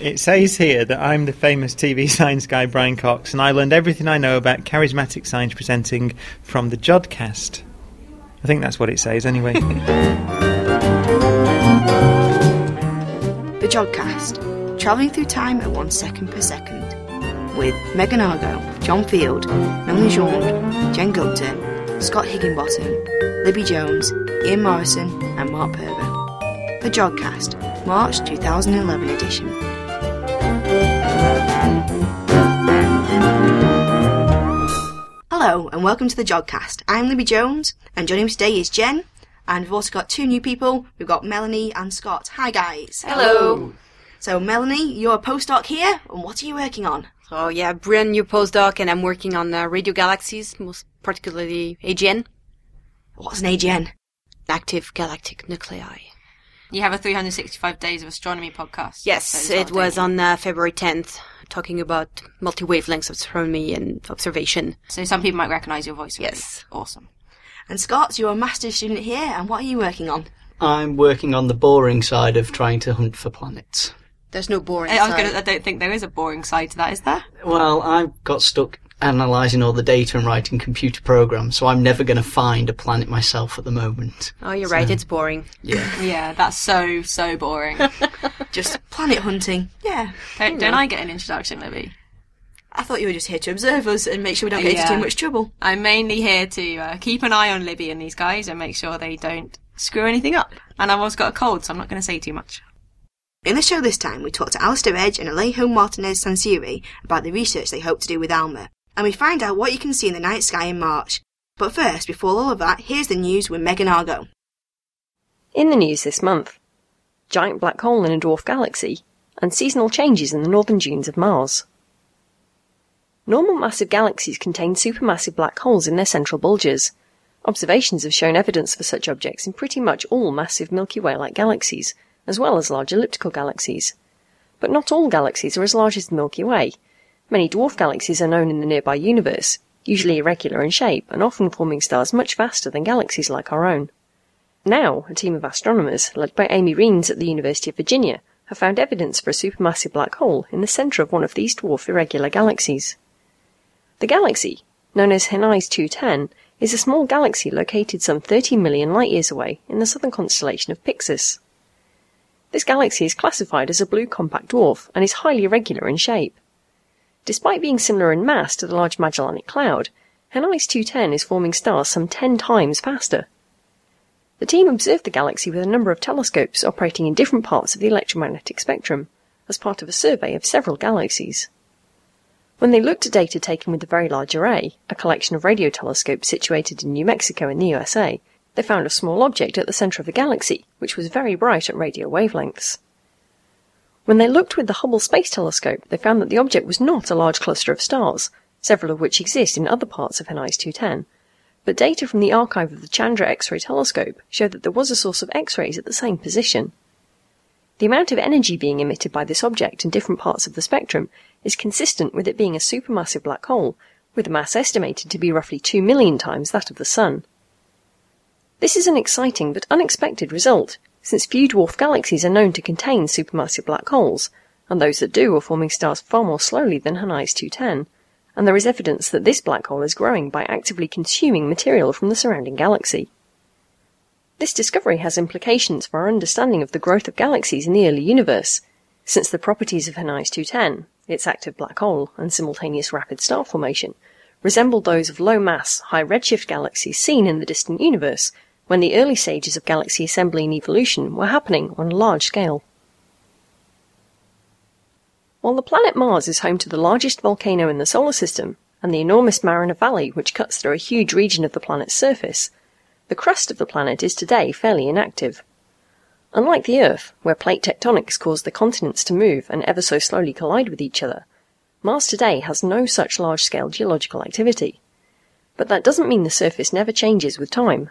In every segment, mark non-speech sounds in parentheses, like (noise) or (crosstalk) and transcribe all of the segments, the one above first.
It says here that I'm the famous TV (laughs) science guy Brian Cox, and I learned everything I know about charismatic science presenting from the Jodcast. I think that's what it says anyway. The Jodcast, travelling through time at one second per second. With Megan Argo, John Field, Melanie Jean, Jen Gupta, Scott Higginbottom, Libby Jones, Ian Morison, and Mark Purver. The Jodcast, March 2011 edition. Hello, and welcome to the Jodcast. I'm Libby Jones, and joining me today is Jen, and we've also got two new people. We've got Melanie and Scott. Hi, guys. Hello. So, Melanie, you're a postdoc here, and what are you working on? Oh yeah, brand new postdoc, and I'm working on uh, radio galaxies, most particularly AGN, What's an AGN? active galactic nuclei. You have a 365 Days of Astronomy podcast. Yes, So it was on uh, February 10th, talking about multi-wavelengths of astronomy and observation. So some people might recognise your voice. already. Yes. Awesome. And Scott, you're a master's student here, and what are you working on? I'm working on the boring side of trying to hunt for planets. There's no boring I, was side. gonna, I don't think there is a boring side to that, is there? Well, I got stuck analysing all the data and writing computer programs, so I'm never going to find a planet myself at the moment. Oh, you're right, it's boring. Yeah. (laughs) Yeah, that's so, so boring. (laughs) Just planet hunting. Yeah. don't, don't I get an introduction, Libby? I thought you were just here to observe us and make sure we don't get Yeah. into too much trouble. I'm mainly here to uh, keep an eye on Libby and these guys and make sure they don't screw anything up. And I've also got a cold, so I'm not going to say too much. In the show this time, we talked to Alastair Edge and Alejo Martinez Sansigre about the research they hope to do with ALMA, and we find out what you can see in the night sky in March. But first, before all of that, here's the news with Megan Argo. In the news this month, giant black hole in a dwarf galaxy, and seasonal changes in the northern dunes of Mars. Normal massive galaxies contain supermassive black holes in their central bulges. Observations have shown evidence for such objects in pretty much all massive Milky Way-like galaxies, as well as large elliptical galaxies. But not all galaxies are as large as the Milky Way. Many dwarf galaxies are known in the nearby universe, usually irregular in shape and often forming stars much faster than galaxies like our own. Now, a team of astronomers, led by Amy Reines at the University of Virginia, have found evidence for a supermassive black hole in the centre of one of these dwarf irregular galaxies. The galaxy, known as Henize 210, is a small galaxy located some 30 million light years away in the southern constellation of Pyxis. This galaxy is classified as a blue compact dwarf and is highly irregular in shape. Despite being similar in mass to the Large Magellanic Cloud, Henize 210 is forming stars some 10 times faster. The team observed the galaxy with a number of telescopes operating in different parts of the electromagnetic spectrum, as part of a survey of several galaxies. When they looked at data taken with the Very Large Array, a collection of radio telescopes situated in New Mexico in the USA, they found a small object at the centre of the galaxy, which was very bright at radio wavelengths. When they looked with the Hubble Space Telescope, they found that the object was not a large cluster of stars, several of which exist in other parts of Henize 210, but data from the archive of the Chandra X-ray telescope showed that there was a source of X-rays at the same position. The amount of energy being emitted by this object in different parts of the spectrum is consistent with it being a supermassive black hole, with a mass estimated to be roughly 2 million times that of the Sun. This is an exciting but unexpected result, since few dwarf galaxies are known to contain supermassive black holes, and those that do are forming stars far more slowly than Henize 210, and there is evidence that this black hole is growing by actively consuming material from the surrounding galaxy. This discovery has implications for our understanding of the growth of galaxies in the early universe, since the properties of Henize 210, its active black hole and simultaneous rapid star formation, resembled those of low mass, high redshift galaxies seen in the distant universe when the early stages of galaxy assembly and evolution were happening on a large scale. While the planet Mars is home to the largest volcano in the solar system and the enormous Mariner Valley which cuts through a huge region of the planet's surface, the crust of the planet is today fairly inactive. Unlike the Earth, where plate tectonics cause the continents to move and ever so slowly collide with each other, Mars today has no such large scale geological activity. But that doesn't mean the surface never changes with time.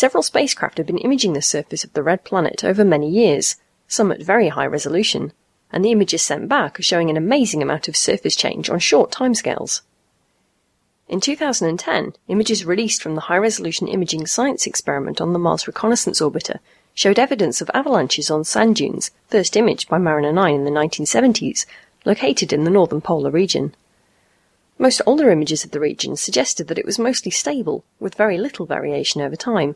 Several spacecraft have been imaging the surface of the red planet over many years, some at very high resolution, and the images sent back are showing an amazing amount of surface change on short timescales. In 2010, images released from the High Resolution Imaging Science experiment on the Mars Reconnaissance Orbiter showed evidence of avalanches on sand dunes, first imaged by Mariner 9 in the 1970s, located in the northern polar region. Most older images of the region suggested that it was mostly stable, with very little variation over time.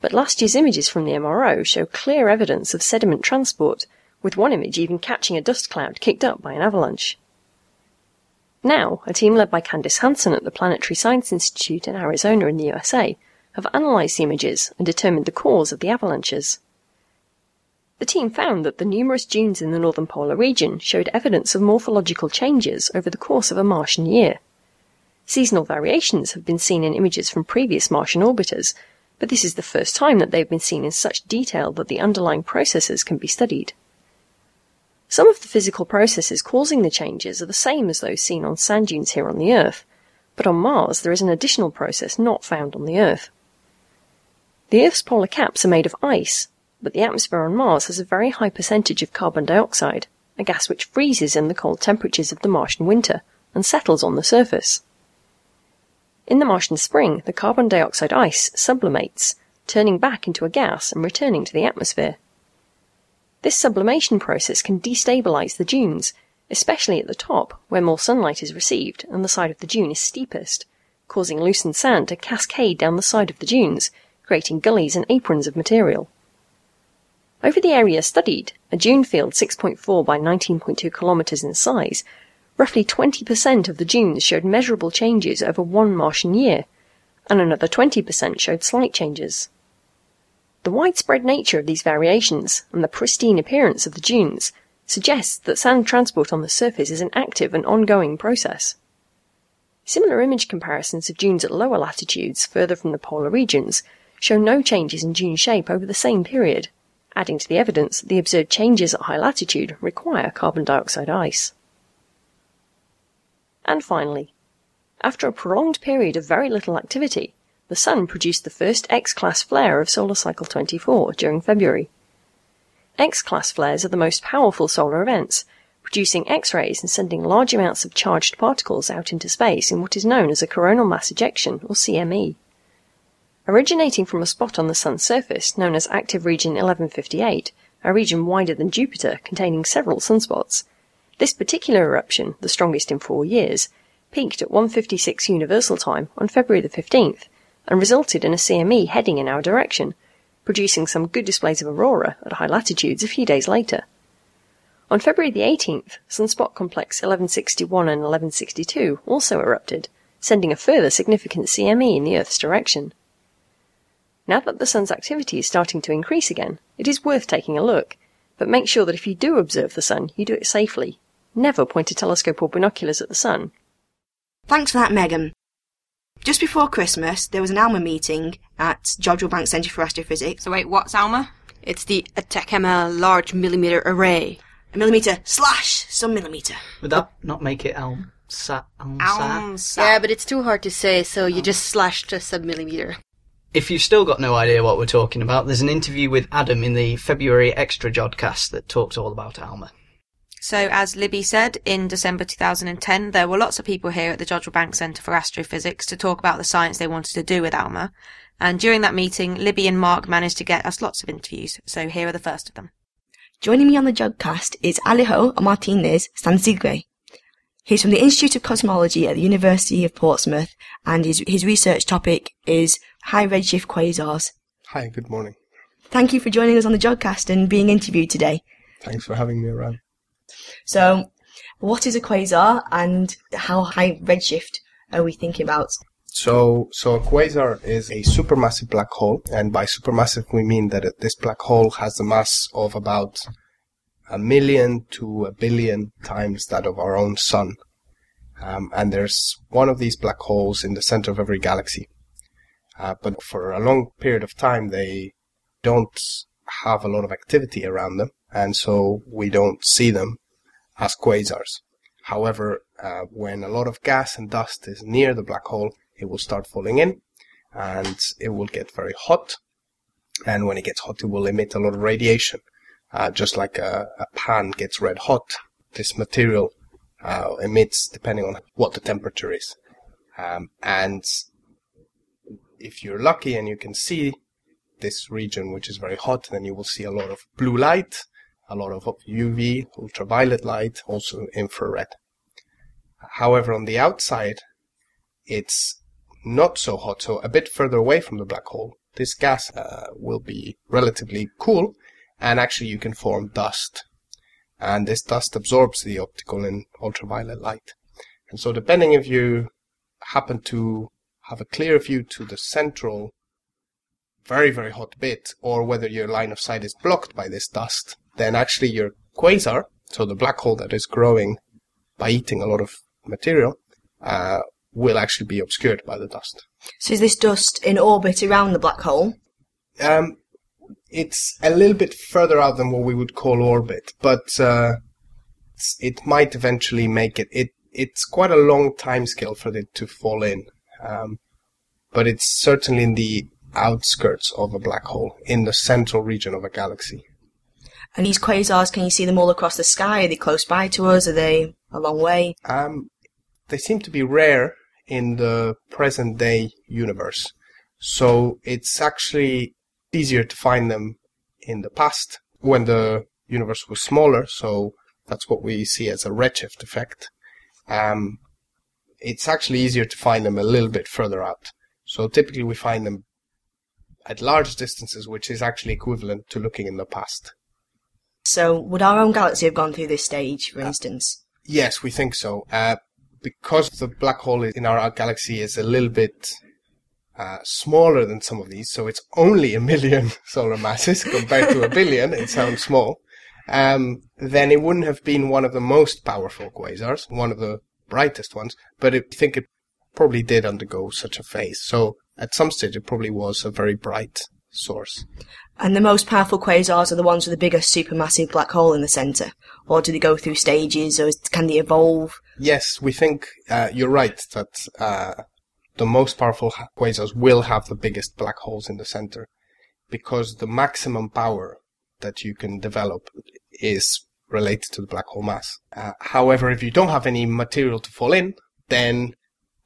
But last year's images from the MRO show clear evidence of sediment transport, with one image even catching a dust cloud kicked up by an avalanche. Now, a team led by Candice Hansen at the Planetary Science Institute in Arizona in the USA have analysed the images and determined the cause of the avalanches. The team found that the numerous dunes in the northern polar region showed evidence of morphological changes over the course of a Martian year. Seasonal variations have been seen in images from previous Martian orbiters, but this is the first time that they've been seen in such detail that the underlying processes can be studied. Some of the physical processes causing the changes are the same as those seen on sand dunes here on the Earth, but on Mars there is an additional process not found on the Earth. The Earth's polar caps are made of ice, but the atmosphere on Mars has a very high percentage of carbon dioxide, a gas which freezes in the cold temperatures of the Martian winter and settles on the surface. In the Martian spring, the carbon dioxide ice sublimates, turning back into a gas and returning to the atmosphere. This sublimation process can destabilize the dunes, especially at the top, where more sunlight is received and the side of the dune is steepest, causing loosened sand to cascade down the side of the dunes, creating gullies and aprons of material. Over the area studied, a dune field 6.4 by 19.2 kilometers in size, roughly 20% of the dunes showed measurable changes over one Martian year, and another 20% showed slight changes. The widespread nature of these variations and the pristine appearance of the dunes suggests that sand transport on the surface is an active and ongoing process. Similar image comparisons of dunes at lower latitudes, further from the polar regions, show no changes in dune shape over the same period, adding to the evidence that the observed changes at high latitude require carbon dioxide ice. And finally, after a prolonged period of very little activity, the Sun produced the first X-class flare of solar cycle 24 during February. X-class flares are the most powerful solar events, producing X-rays and sending large amounts of charged particles out into space in what is known as a coronal mass ejection, or CME. Originating from a spot on the Sun's surface known as Active Region 1158, a region wider than Jupiter containing several sunspots, this particular eruption, the strongest in four years, peaked at 1.56 Universal Time on February the 15th and resulted in a CME heading in our direction, producing some good displays of aurora at high latitudes a few days later. On February the 18th, sunspot complex 1161 and 1162 also erupted, sending a further significant CME in the Earth's direction. Now that the sun's activity is starting to increase again, it is worth taking a look, but make sure that if you do observe the sun, you do it safely. Never point a telescope or binoculars at the sun. Thanks for that, Megan. Just before Christmas, there was an ALMA meeting at Jodrell Bank Centre for Astrophysics. So wait, what's ALMA? It's the Atacama Large Millimeter Array. A millimetre slash some millimetre. Would that not make it Elm Sat? Elm ALM Sat? Yeah, but it's too hard to say, so you just slashed a submillimeter. If you've still got no idea what we're talking about, there's an interview with Adam in the February Extra Jodcast that talks all about Alma. So, as Libby said, in December 2010, there were lots of people here at the Jodrell Bank Centre for Astrophysics to talk about the science they wanted to do with ALMA. And during that meeting, Libby and Mark managed to get us lots of interviews. So here are the first of them. Joining me on the Jodcast is Alejo Martinez Sansigre. He's from the Institute of Cosmology at the University of Portsmouth, and his, his research topic is high redshift quasars. Hi, good morning. Thank you for joining us on the Jodcast and being interviewed today. Thanks for having me around. So, what is a quasar and how high redshift are we thinking about? So, so a quasar is a supermassive black hole, and by supermassive we mean that this black hole has a mass of about a million to a billion times that of our own sun. Um, and there's one of these black holes in the center of every galaxy. Uh, but for a long period of time, they don't have a lot of activity around them, and so we don't see them as quasars. However, uh, when a lot of gas and dust is near the black hole, it will start falling in, and it will get very hot. And when it gets hot, it will emit a lot of radiation, uh, just like a, a pan gets red hot. This material uh, emits depending on what the temperature is. Um, and if you're lucky and you can see this region which is very hot, then you will see a lot of blue light, a lot of UV, ultraviolet light, also infrared. However, on the outside, it's not so hot, so a bit further away from the black hole, this gas uh, will be relatively cool, and actually you can form dust. And this dust absorbs the optical and ultraviolet light. And so depending if you happen to have a clear view to the central very, very hot bit, or whether your line of sight is blocked by this dust, then actually your quasar, so the black hole that is growing by eating a lot of material, uh, will actually be obscured by the dust. So is this dust in orbit around the black hole? Um, it's a little bit further out than what we would call orbit, but uh, it might eventually make it. It it's quite a long time scale for it to fall in, um, but it's certainly in the outskirts of a black hole, in the central region of a galaxy. And these quasars, can you see them all across the sky? Are they close by to us? Are they a long way? Um, they seem to be rare in the present day universe. So it's actually easier to find them in the past when the universe was smaller. So that's what we see as a redshift effect. Um, it's actually easier to find them a little bit further out. So typically we find them at large distances, which is actually equivalent to looking in the past. So would our own galaxy have gone through this stage, for instance? Yes, we think so. Uh, because the black hole in our galaxy is a little bit uh, smaller than some of these, so it's only a million (laughs) solar masses compared to a billion. It sounds small. Um, then it wouldn't have been one of the most powerful quasars, one of the brightest ones, but I think it probably did undergo such a phase. So at some stage, it probably was a very bright source. And the most powerful quasars are the ones with the biggest supermassive black hole in the centre? Or do they go through stages, or can they evolve? Yes, we think uh, you're right that uh, the most powerful quasars will have the biggest black holes in the center because the maximum power that you can develop is related to the black hole mass. Uh, however, if you don't have any material to fall in, then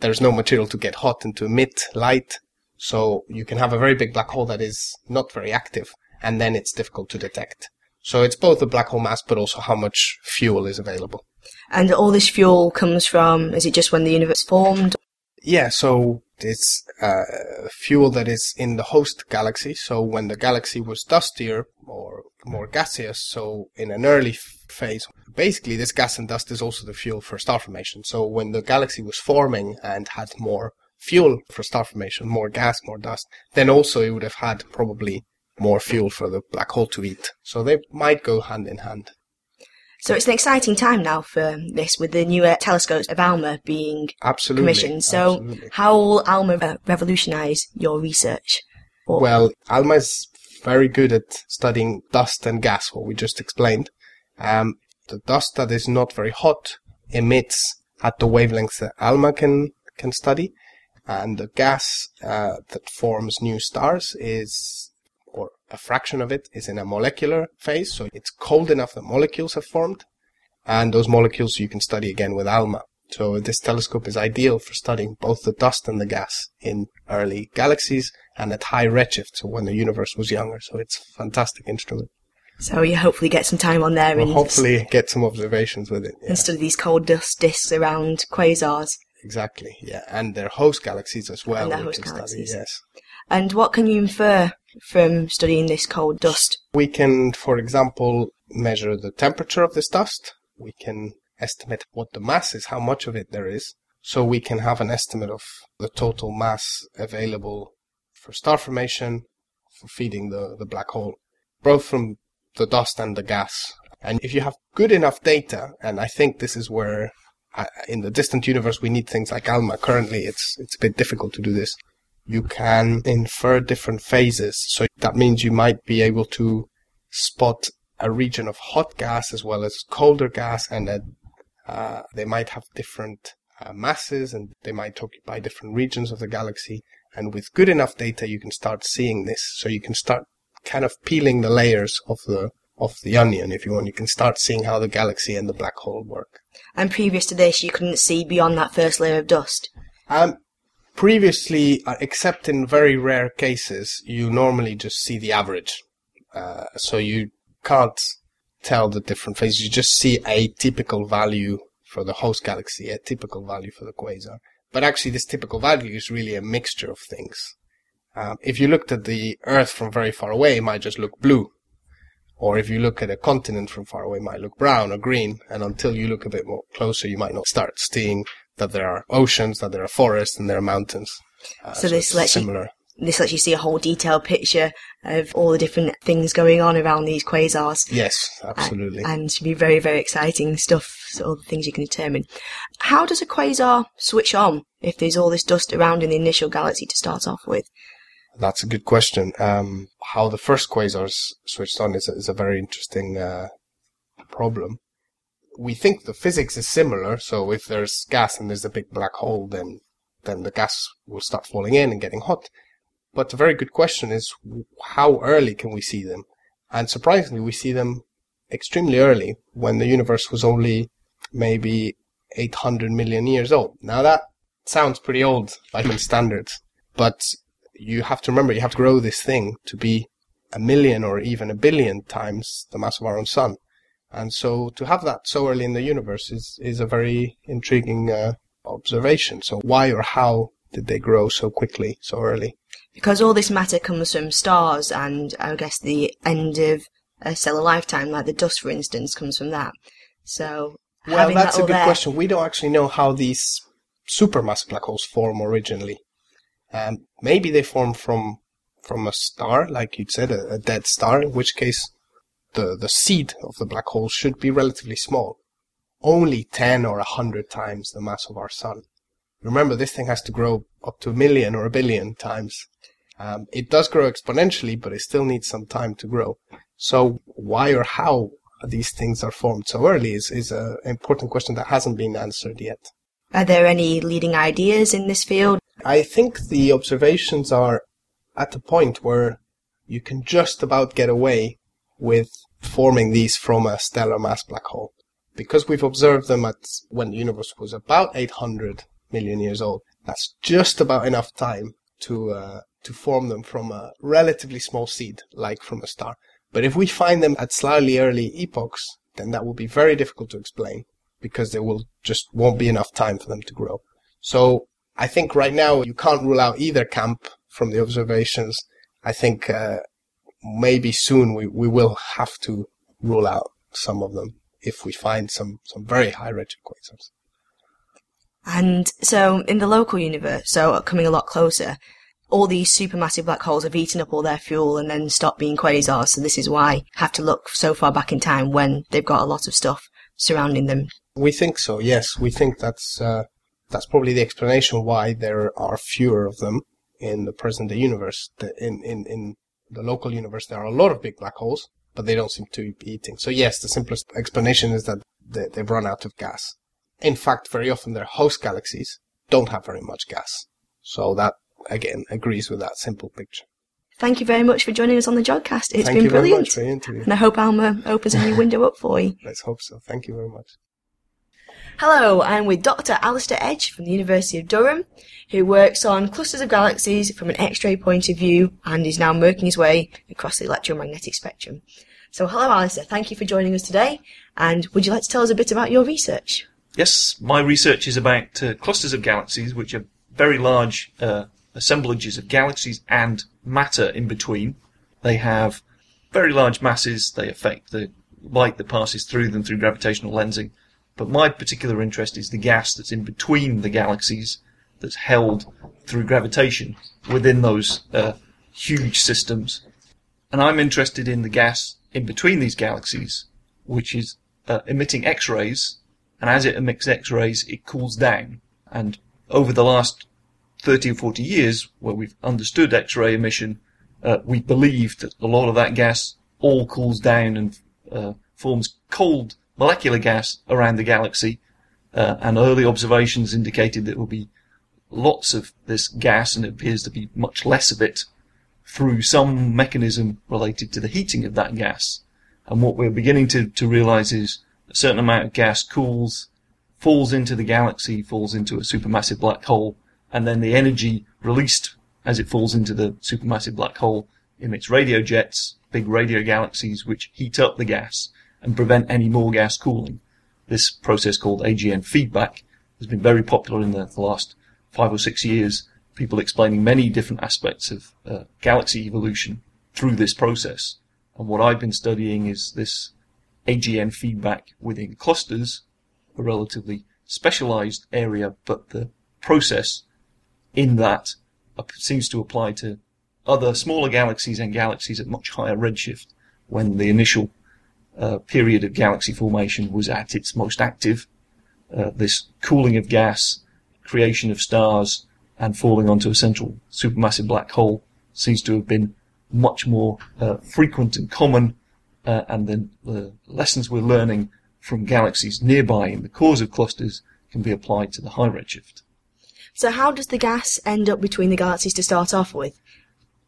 there's no material to get hot and to emit light. So you can have a very big black hole that is not very active, and then it's difficult to detect. So it's both the black hole mass, but also how much fuel is available. And all this fuel comes from, is it just when the universe formed? Yeah, so it's uh, fuel that is in the host galaxy. So when the galaxy was dustier or more gaseous, so in an early phase, basically this gas and dust is also the fuel for star formation. So when the galaxy was forming and had more fuel for star formation, more gas, more dust, then also it would have had probably more fuel for the black hole to eat. So they might go hand in hand. So it's an exciting time now for this with the newer telescopes of ALMA being absolutely, commissioned. So absolutely. how will ALMA revolutionise your research? Or- well, ALMA is very good at studying dust and gas, what we just explained. Um, the dust that is not very hot emits at the wavelengths that ALMA can, can study. And the gas uh, that forms new stars is, or a fraction of it, is in a molecular phase. So it's cold enough that molecules have formed. And those molecules you can study again with ALMA. So this telescope is ideal for studying both the dust and the gas in early galaxies and at high redshift, so when the universe was younger. So it's a fantastic instrument. So you hopefully get some time on there We'll and, hopefully get some observations with it. Yeah. and study these cold dust disks around quasars. Exactly, yeah. And their host galaxies as well. And their we host galaxies. Study, yes. And what can you infer from studying this cold dust? We can, for example, measure the temperature of this dust. We can estimate what the mass is, how much of it there is. So we can have an estimate of the total mass available for star formation, for feeding the, the black hole, both from the dust and the gas. And if you have good enough data, and I think this is where in the distant universe we need things like ALMA. Currently, it's it's a bit difficult to do this. You can infer different phases, so that means you might be able to spot a region of hot gas as well as colder gas, and uh, they might have different uh, masses and they might occupy different regions of the galaxy. And with good enough data, you can start seeing this. So you can start kind of peeling the layers of the of the onion, if you want. You can start seeing how the galaxy and the black hole work. And previous to this, you couldn't see beyond that first layer of dust. Um, previously, uh, except in very rare cases, you normally just see the average. Uh, so you can't tell the different phases. You just see a typical value for the host galaxy, a typical value for the quasar. But actually, this typical value is really a mixture of things. Um, if you looked at the Earth from very far away, it might just look blue. Or if you look at a continent from far away, it might look brown or green. And until you look a bit more closer, you might not start seeing that there are oceans, that there are forests, and there are mountains. Uh, So this it's lets you- This lets you see a whole detailed picture of all the different things going on around these quasars. Yes, absolutely. And, and should be very, very exciting stuff, so all the things you can determine. How does a quasar switch on if there's all this dust around in the initial galaxy to start off with? That's a good question. Um, how the first quasars switched on is a, is a very interesting uh, problem. We think the physics is similar, so if there's gas and there's a big black hole, then then the gas will start falling in and getting hot. But a very good question is how early can we see them? And surprisingly, we see them extremely early when the universe was only maybe 800 million years old. Now that sounds pretty old by human standards, but you have to remember you have to grow this thing to be a million or even a billion times the mass of our own sun. And so to have that so early in the universe is, is a very intriguing uh, observation. So why or how did they grow so quickly, so early? Because all this matter comes from stars, and I guess the end of a stellar lifetime, like the dust, for instance, comes from that. So Well, that's that a good there, question. We don't actually know how these supermassive black holes form originally. Um, maybe they form from from a star, like you said, a, a dead star. In which case, the the seed of the black hole should be relatively small, only ten or a hundred times the mass of our sun. Remember, this thing has to grow up to a million or a billion times. Um, it does grow exponentially, but it still needs some time to grow. So why or how these things are formed so early is, is an important question that hasn't been answered yet. Are there any leading ideas in this field? I think the observations are at the point where you can just about get away with forming these from a stellar mass black hole. Because we've observed them at when the universe was about 800 million years old, that's just about enough time to uh, to form them from a relatively small seed, like from a star. But if we find them at slightly early epochs, then that will be very difficult to explain because there will just won't be enough time for them to grow. So I think right now you can't rule out either camp from the observations. I think uh, maybe soon we, we will have to rule out some of them if we find some, some very high redshift quasars. And so in the local universe, so coming a lot closer, all these supermassive black holes have eaten up all their fuel and then stopped being quasars. So this is why I have to look so far back in time when they've got a lot of stuff surrounding them. We think so. Yes, we think that's uh, that's probably the explanation why there are fewer of them in the present day universe. In in in the local universe, there are a lot of big black holes, but they don't seem to be eating. So yes, the simplest explanation is that they, they've run out of gas. In fact, very often their host galaxies don't have very much gas. So that again agrees with that simple picture. Thank you very much for joining us on the Jodcast. It's Thank been brilliant. much for the interview. And I hope Alma opens a new window up for you. (laughs) Let's hope so. Thank you very much. Hello, I'm with Dr. Alastair Edge from the University of Durham, who works on clusters of galaxies from an X-ray point of view and is now working his way across the electromagnetic spectrum. So hello Alastair, thank you for joining us today, and would you like to tell us a bit about your research? Yes, my research is about uh, clusters of galaxies, which are very large uh, assemblages of galaxies and matter in between. They have very large masses. They affect the light that passes through them through gravitational lensing. But my particular interest is the gas that's in between the galaxies, that's held through gravitation within those uh, huge systems. And I'm interested in the gas in between these galaxies, which is uh, emitting X-rays and as it emits X-rays, it cools down. And over the last 30 or 40 years, where we've understood X-ray emission, uh, we believe that a lot of that gas all cools down and uh, forms cold molecular gas around the galaxy. Uh, and early observations indicated that there will be lots of this gas, and it appears to be much less of it through some mechanism related to the heating of that gas. And what we're beginning to, to realize is a certain amount of gas cools, falls into the galaxy, falls into a supermassive black hole, and then the energy released as it falls into the supermassive black hole emits radio jets, big radio galaxies, which heat up the gas and prevent any more gas cooling. This process called AGN feedback has been very popular in the, the last five or six years. People explaining many different aspects of uh, galaxy evolution through this process. And what I've been studying is this AGN feedback within clusters, a relatively specialized area, but the process in that seems to apply to other smaller galaxies and galaxies at much higher redshift when the initial uh, period of galaxy formation was at its most active. Uh, this cooling of gas, creation of stars, and falling onto a central supermassive black hole seems to have been much more uh, frequent and common, uh, and then the lessons we're learning from galaxies nearby in the cores of clusters can be applied to the high redshift. So, how does the gas end up between the galaxies to start off with?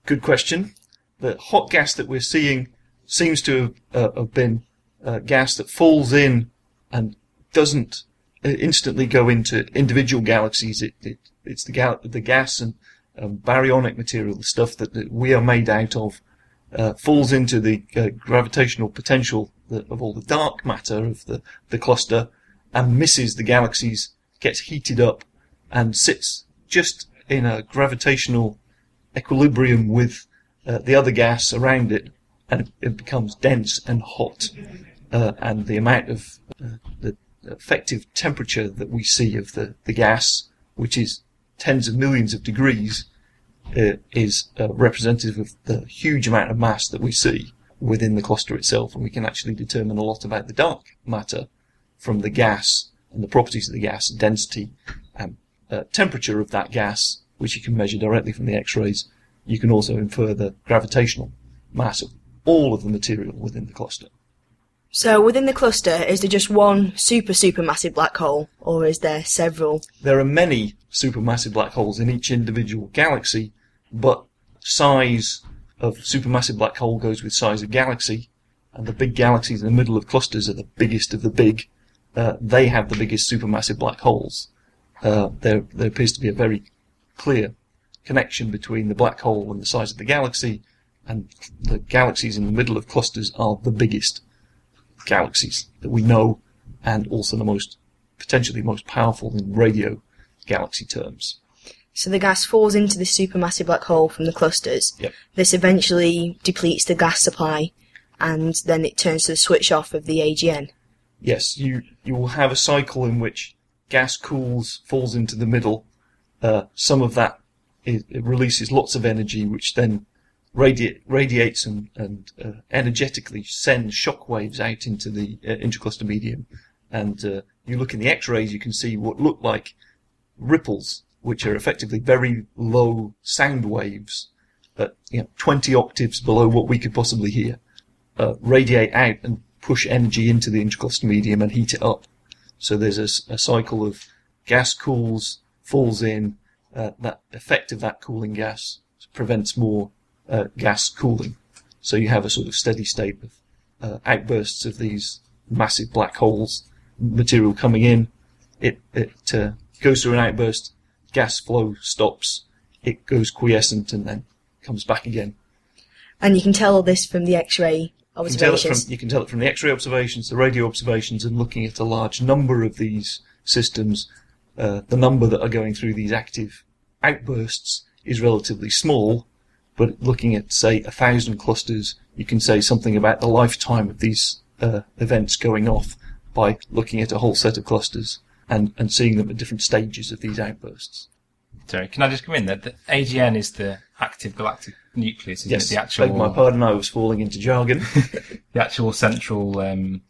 Good question. The hot gas that we're seeing seems to have, uh, have been uh, gas that falls in and doesn't uh, instantly go into individual galaxies. It, it it's the, gal- the gas and um, baryonic material, the stuff that, that we are made out of, uh, falls into the uh, gravitational potential of all the dark matter of the, the cluster and misses the galaxies, gets heated up, and sits just in a gravitational equilibrium with uh, the other gas around it, and it, becomes dense and hot. Uh, and the amount of uh, the effective temperature that we see of the, the gas, which is tens of millions of degrees, uh, is uh, representative of the huge amount of mass that we see within the cluster itself, and we can actually determine a lot about the dark matter from the gas and the properties of the gas, density, and uh, temperature of that gas, which you can measure directly from the X-rays, you can also infer the gravitational mass of all of the material within the cluster. So within the cluster, is there just one super supermassive black hole, or is there several? There are many supermassive black holes in each individual galaxy, but size of supermassive black hole goes with size of galaxy, and the big galaxies in the middle of clusters are the biggest of the big. Uh, they have the biggest supermassive black holes uh, there, there appears to be a very clear connection between the black hole and the size of the galaxy, and the galaxies in the middle of clusters are the biggest galaxies that we know, and also the most potentially most powerful in radio galaxy terms. So the gas falls into this supermassive black hole from the clusters. Yep. This eventually depletes the gas supply, and then it turns to the switch off of the AGN. Yes, you you will have a cycle in which gas cools, falls into the middle. Uh, some of that it releases lots of energy, which then radiate, radiates and, and uh, energetically sends shock waves out into the uh, intercluster medium. And uh, you look in the X-rays, you can see what look like ripples, which are effectively very low sound waves, at you know, 20 octaves below what we could possibly hear, uh, radiate out and push energy into the intercluster medium and heat it up. So there's a, a cycle of gas cools, falls in, uh, that effect of that cooling gas prevents more uh, gas cooling. So you have a sort of steady state of uh, outbursts of these massive black holes, material coming in. It it uh, goes through an outburst, gas flow stops, it goes quiescent, and then comes back again. And you can tell all this from the X-ray you can, from, you can tell it from the X-ray observations, the radio observations, and looking at a large number of these systems. Uh, the number that are going through these active outbursts is relatively small, but looking at say a thousand clusters, you can say something about the lifetime of these uh, events going off by looking at a whole set of clusters and, and seeing them at different stages of these outbursts. Sorry, can I just come in there? The AGN is the active galactic nucleus, yes, it? The actual. Beg my pardon, I was falling into jargon. (laughs) (laughs) the actual central um,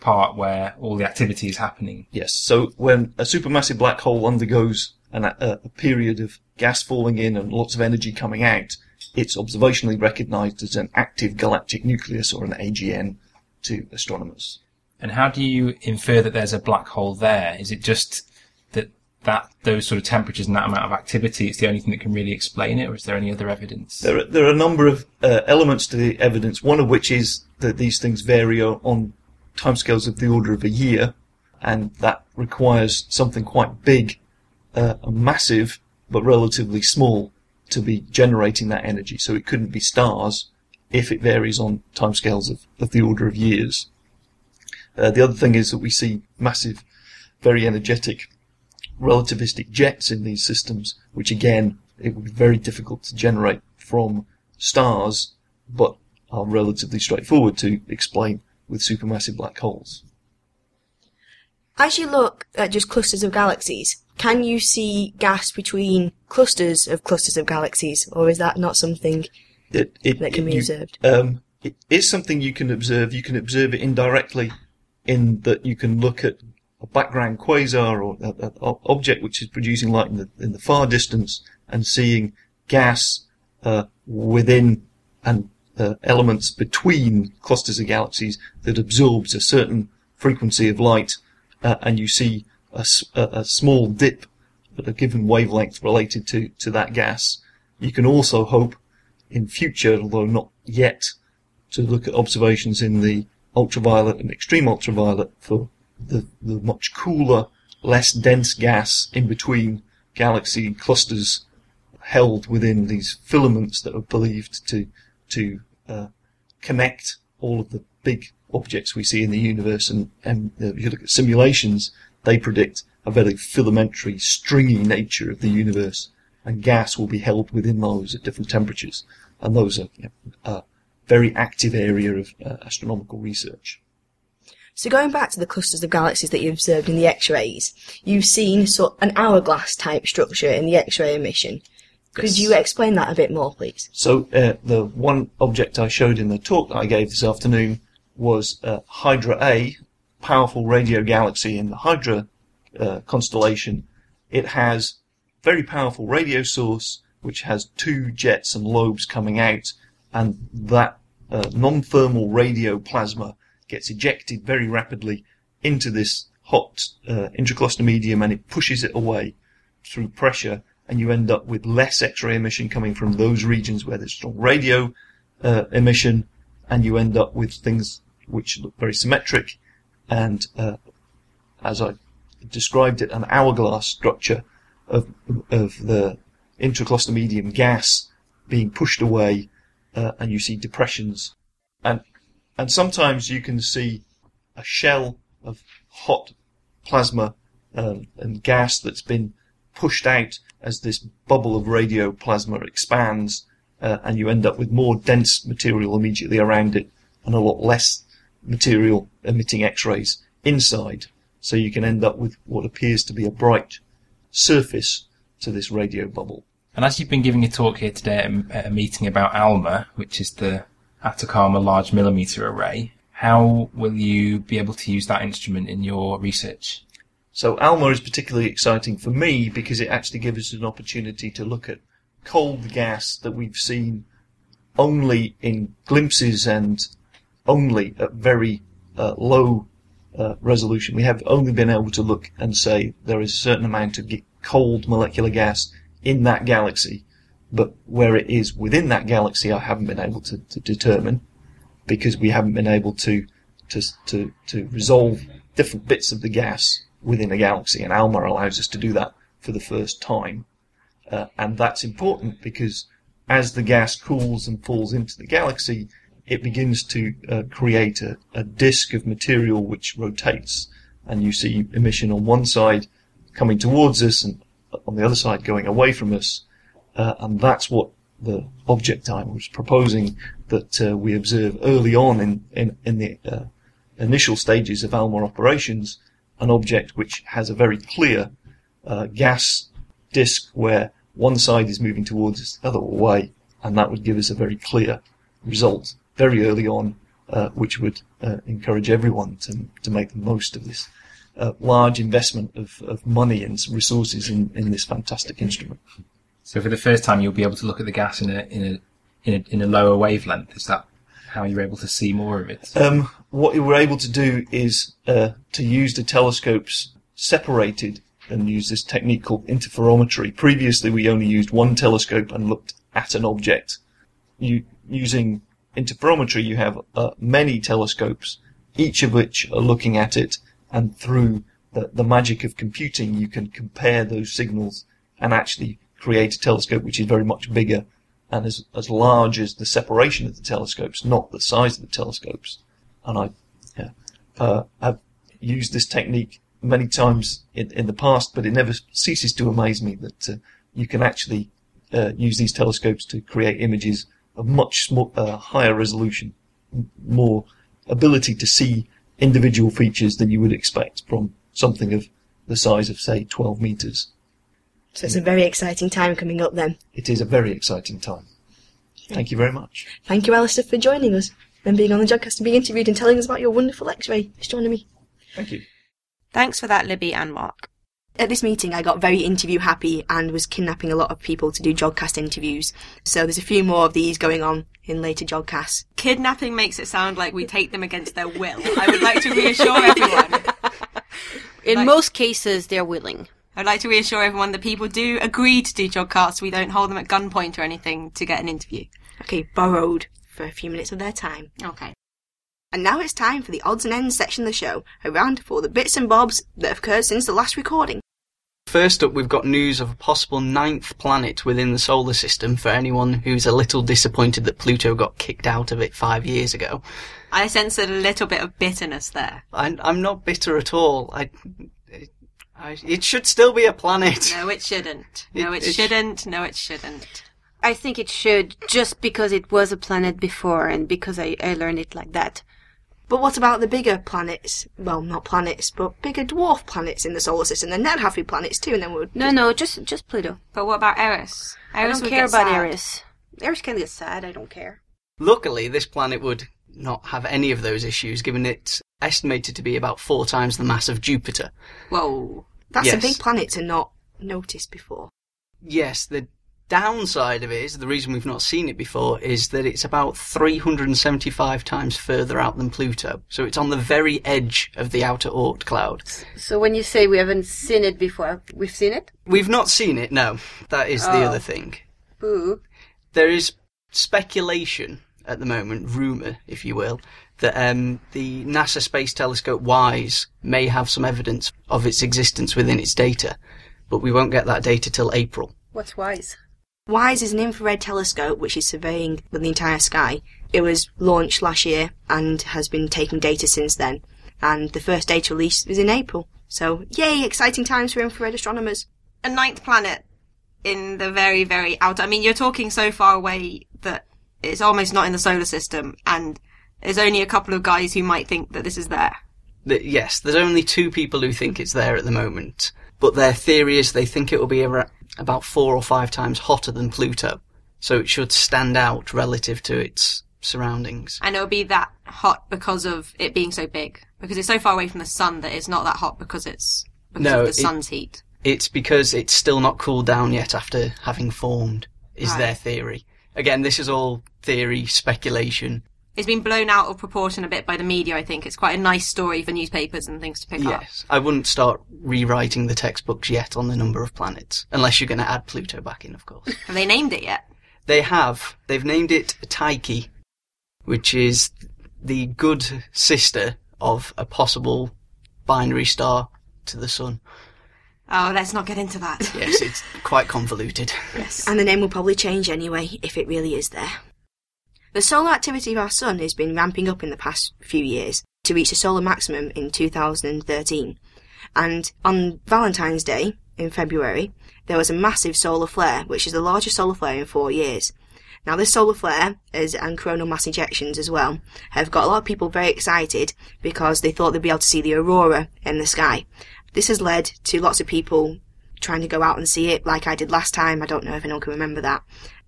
part where all the activity is happening. Yes. So when a supermassive black hole undergoes an, a, a period of gas falling in and lots of energy coming out, it's observationally recognized as an active galactic nucleus or an AGN to astronomers. And how do you infer that there's a black hole there? Is it just that that those sort of temperatures and that amount of activity it's the only thing that can really explain it, or is there any other evidence? There are, there are a number of uh, elements to the evidence. One of which is that these things vary on timescales of the order of a year, and that requires something quite big, uh, massive, but relatively small to be generating that energy. So it couldn't be stars if it varies on timescales of, of the order of years. Uh, the other thing is that we see massive, very energetic relativistic jets in these systems, which again, it would be very difficult to generate from stars, but are relatively straightforward to explain with supermassive black holes. As you look at just clusters of galaxies, can you see gas between clusters of clusters of galaxies, or is that not something It, it, that can it- be you- observed? Um, it is something you can observe. You can observe it indirectly in that you can look at a background quasar or an object which is producing light in the, in the far distance and seeing gas uh, within and uh, elements between clusters of galaxies that absorbs a certain frequency of light, uh, and you see a, a small dip at a given wavelength related to, to that gas. You can also hope in future, although not yet, to look at observations in the ultraviolet and extreme ultraviolet for the, the much cooler, less dense gas in between galaxy clusters held within these filaments that are believed to to uh, connect all of the big objects we see in the universe. And, and uh, if you look at simulations, they predict a very filamentary, stringy nature of the universe, and gas will be held within those at different temperatures. And those are you know, a very active area of uh, astronomical research. So going back to the clusters of galaxies that you observed in the X-rays, you've seen sort an hourglass type structure in the X-ray emission. Could Yes. you explain that a bit more, please? So uh, the one object I showed in the talk that I gave this afternoon was uh, Hydra A, powerful radio galaxy in the Hydra uh, constellation. It has very powerful radio source which has two jets and lobes coming out, and that uh, non-thermal radio plasma gets ejected very rapidly into this hot uh, intracluster medium, and it pushes it away through pressure, and you end up with less X-ray emission coming from those regions where there's strong radio uh, emission, and you end up with things which look very symmetric, and uh, as I described it, an hourglass structure of of the medium gas being pushed away, uh, and you see depressions, and and sometimes you can see a shell of hot plasma um, and gas that's been pushed out as this bubble of radio plasma expands, uh, and you end up with more dense material immediately around it and a lot less material emitting X-rays inside. So you can end up with what appears to be a bright surface to this radio bubble. And as you've been giving a talk here today at a- meeting about ALMA, which is the Atacama Large Millimeter Array, how will you be able to use that instrument in your research? So ALMA is particularly exciting for me because it actually gives us an opportunity to look at cold gas that we've seen only in glimpses and only at very uh, low uh, resolution. We have only been able to look and say there is a certain amount of cold molecular gas in that galaxy, but where it is within that galaxy, I haven't been able to, to determine because we haven't been able to, to to to resolve different bits of the gas within a galaxy, and ALMA allows us to do that for the first time, uh, and that's important because as the gas cools and falls into the galaxy, it begins to uh, create a, a disk of material which rotates, and you see emission on one side coming towards us and on the other side going away from us, uh, and that's what the object I was proposing that uh, we observe early on in in, in the uh, initial stages of ALMA operations, an object which has a very clear uh, gas disk where one side is moving towards us, the other way, and that would give us a very clear result very early on, uh, which would uh, encourage everyone to to make the most of this uh, large investment of, of money and resources in, in this fantastic instrument. So for the first time, you'll be able to look at the gas in a in a in a, in a lower wavelength. Is that how you're able to see more of it? Um, what we were able to do is uh, to use the telescopes separated and use this technique called interferometry. Previously, we only used one telescope and looked at an object. You, using interferometry, you have uh, many telescopes, each of which are looking at it, and through the, the magic of computing, you can compare those signals and actually create a telescope which is very much bigger and as, as large as the separation of the telescopes, not the size of the telescopes. And I, yeah, uh, have used this technique many times in, in the past, but it never ceases to amaze me that uh, you can actually uh, use these telescopes to create images of much small, uh, higher resolution, more ability to see individual features than you would expect from something of the size of, say, 12 meters. So it's a very exciting time coming up then. It is a very exciting time. Thank you very much. Thank you, Alastair, for joining us and being on the Jodcast and being interviewed and telling us about your wonderful X-ray astronomy. Thank you. Thanks for that, Libby and Mark. At this meeting, I got very interview happy and was kidnapping a lot of people to do Jodcast interviews. So there's a few more of these going on in later Jodcasts. Kidnapping makes it sound like we take them against their will. I would like to reassure everyone. In Like- most cases, they're willing. I'd like to reassure everyone that people do agree to do Jodcasts. We don't hold them at gunpoint or anything to get an interview. Okay, borrowed for a few minutes of their time. Okay. And now it's time for the odds and ends section of the show, a round for all the bits and bobs that have occurred since the last recording. First up, we've got news of a possible ninth planet within the solar system for anyone who's a little disappointed that Pluto got kicked out of it five years ago. I sense a little bit of bitterness there. I, I'm not bitter at all. I, I, it should still be a planet. No, it shouldn't. (laughs) No, It- it, it shouldn't. No, it shouldn't. I think it should, just because it was a planet before and because I, I learned it like that. But what about the bigger planets? Well, not planets, but bigger dwarf planets in the solar system. Then that'd have to be planets too, and then we would. No, no, just just Pluto. But what about Eris? I don't care about sad. Eris. Eris can get sad. I don't care. Luckily, this planet would not have any of those issues, given it's estimated to be about four times the mass of Jupiter. Whoa. That's Yes. a big planet to not notice before. Yes, the downside of it is the reason we've not seen it before is that it's about 375 times further out than Pluto. So it's on the very edge of the outer Oort cloud. So when you say we haven't seen it before, we've seen it. We've not seen it, no. That is the Oh. other thing. Boo. There is speculation at the moment, rumour, if you will, that um, the NASA Space Telescope WISE may have some evidence of its existence within its data, but we won't get that data till April. What's wise? WISE is an infrared telescope which is surveying the entire sky. It was launched last year and has been taking data since then. And the first data release was in April. So, yay, exciting times for infrared astronomers. A ninth planet in the very, very outer. I mean, you're talking so far away that it's almost not in the solar system, and there's only a couple of guys who might think that this is there. The, yes, there's only two people who think it's there at the moment, but their theory is they think it will be about four or five times hotter than Pluto, so it should stand out relative to its surroundings. And it'll be that hot because of it being so big. Because it's so far away from the sun that it's not that hot because it's because No, of the it- sun's heat. It's because it's still not cooled down yet after having formed, is Right. their theory. Again, this is all theory, speculation. It's been blown out of proportion a bit by the media, I think. It's quite a nice story for newspapers and things to pick up. Yes, I wouldn't start rewriting the textbooks yet on the number of planets, unless you're going to add Pluto back in, of course. (laughs) Have they named it yet? They have. They've named it Tyche, which is the good sister of a possible binary star to the sun. Oh, let's not get into that. Yes, it's quite convoluted. (laughs) yes. And the name will probably change anyway, if it really is there. The solar activity of our sun has been ramping up in the past few years to reach a solar maximum in 2013. And on Valentine's Day, in February, there was a massive solar flare, which is the largest solar flare in four years. Now, this solar flare, as, and coronal mass ejections as well, have got a lot of people very excited because they thought they'd be able to see the aurora in the sky. This has led to lots of people trying to go out and see it like I did last time. I don't know if anyone can remember that.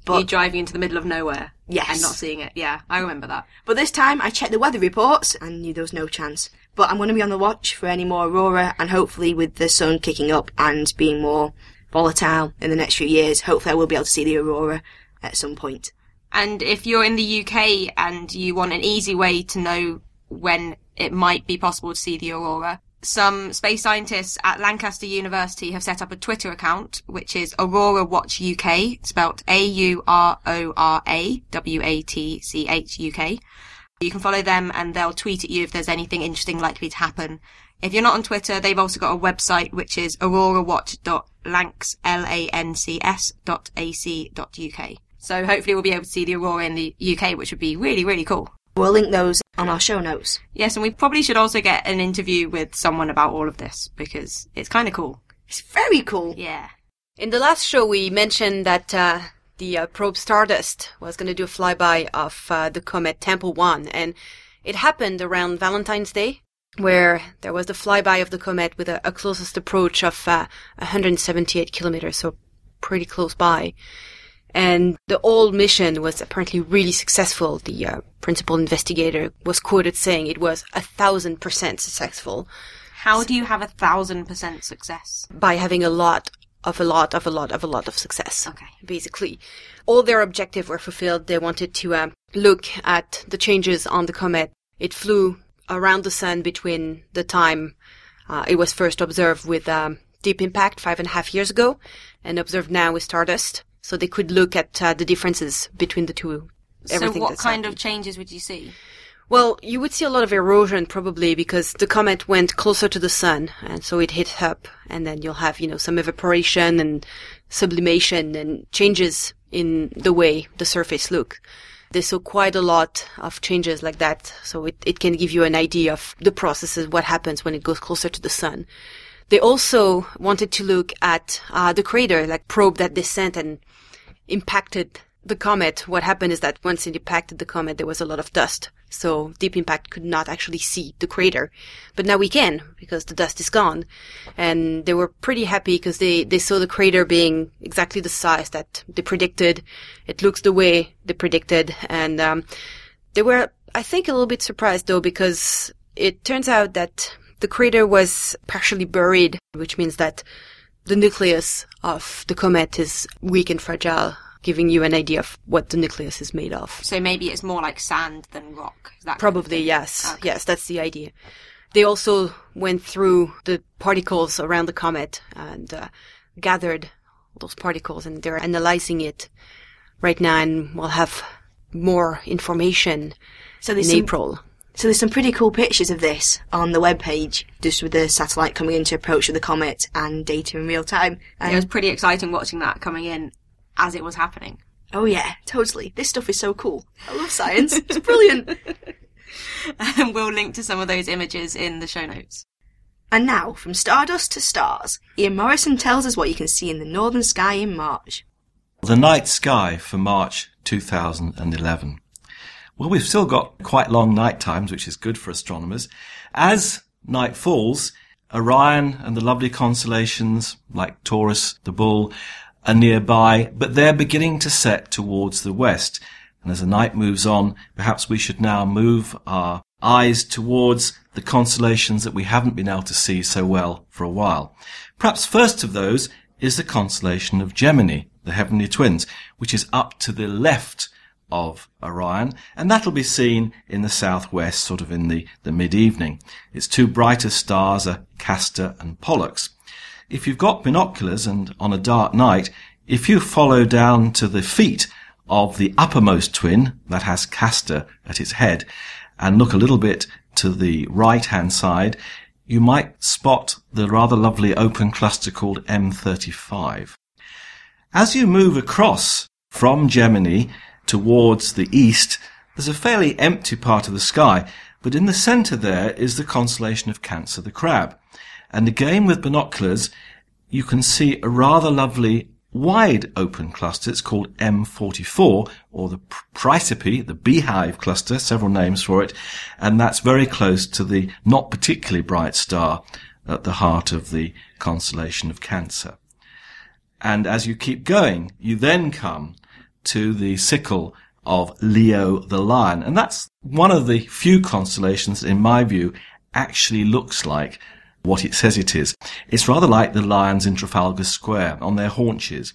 You But, driving into the middle of nowhere yes. and not seeing it. Yeah, I remember that. But this time I checked the weather reports and knew there was no chance. But I'm going to be on the watch for any more aurora and hopefully with the sun kicking up and being more volatile in the next few years, hopefully I will be able to see the aurora at some point. And if you're in the UK and you want an easy way to know when it might be possible to see the aurora, some space scientists at Lancaster University have set up a Twitter account, which is Aurora Watch UK, spelt A-U-R-O-R-A-W-A-T-C-H-U-K. You can follow them and they'll tweet at you if there's anything interesting likely to happen. If you're not on Twitter, they've also got a website which is aurorawatch.org lancs, L-A-N-C-S dot A-C dot UK. So hopefully we'll be able to see the aurora in the UK, which would be really, really cool. We'll link those on our show notes. Yes, and we probably should also get an interview with someone about all of this because it's kind of cool. It's very cool. Yeah. In the last show, we mentioned that uh, the uh, probe Stardust was going to do a flyby of uh, the comet Tempel 1, and it happened around Valentine's Day, where there was the flyby of the comet with a, a closest approach of uh, 178 kilometers, so pretty close by. And the whole mission was apparently really successful. The uh, principal investigator was quoted saying it was a thousand percent successful How do you have a thousand percent success? by having a lot of a lot of a lot of a lot of success. Okay. Basically, all their objectives were fulfilled. They wanted to um, look at the changes on the comet. It flew around the sun between the time uh, it was first observed with um, Deep Impact five and a half years ago, and observed now with Stardust. So they could look at uh, the differences between the two. So what kind happened. of changes would you see? Well, you would see a lot of erosion probably because the comet went closer to the sun and so it hit up and then you'll have, you know, some evaporation and sublimation and changes in the way the surface look. They saw quite a lot of changes like that. So it, it can give you an idea of the processes, what happens when it goes closer to the sun. They also wanted to look at uh, the crater, like probe that descent and impacted the comet. What happened is that once it impacted the comet, there was a lot of dust. So Deep Impact could not actually see the crater. But now we can, because the dust is gone. And they were pretty happy because they, they saw the crater being exactly the size that they predicted. It looks the way they predicted. And, um, they were, I think, a little bit surprised though, because it turns out that the crater was partially buried, which means that the nucleus of the comet is weak and fragile, giving you an idea of what the nucleus is made of. So maybe it's more like sand than rock. Is that kind of Probably, yes. Okay. Yes, that's the idea. They also went through the particles around the comet and uh, gathered those particles and they're analyzing it right now and we'll have more information So in April. So there's some pretty cool pictures of this on the webpage, just with the satellite coming in to approach of the comet and data in real time. It um, was pretty exciting watching that coming in as it was happening. oh yeah, totally. This stuff is so cool. I love science. it's brilliant. And (laughs) um, we'll link to some of those images in the show notes. And now, from stardust to stars, Ian Morison tells us what you can see in the northern sky in March. The night sky for March 2011. Well, we've still got quite long night times, which is good for astronomers. As night falls, Orion and the lovely constellations like Taurus, the Bull, are nearby, but they're beginning to set towards the west. And as the night moves on, perhaps we should now move our eyes towards the constellations that we haven't been able to see so well for a while. Perhaps first of those is the constellation of Gemini, the heavenly twins, which is up to the left of Orion, and that'll be seen in the southwest, sort of in the, the mid-evening. Its two brightest stars are Castor and Pollux. If you've got binoculars and on a dark night, if you follow down to the feet of the uppermost twin that has Castor at its head and look a little bit to the right hand side, you might spot the rather lovely open cluster called M35. As you move across from Gemini towards the east, there's a fairly empty part of the sky, but in the center there is the constellation of Cancer the Crab. And again with binoculars, you can see a rather lovely wide open cluster. It's called M44 or the Praesepe, the beehive cluster, several names for it. And that's very close to the not particularly bright star at the heart of the constellation of Cancer. And as you keep going, you then come to the sickle of Leo the Lion. And that's one of the few constellations in my view, actually looks like what it says it is. It's rather like the lions in Trafalgar Square on their haunches.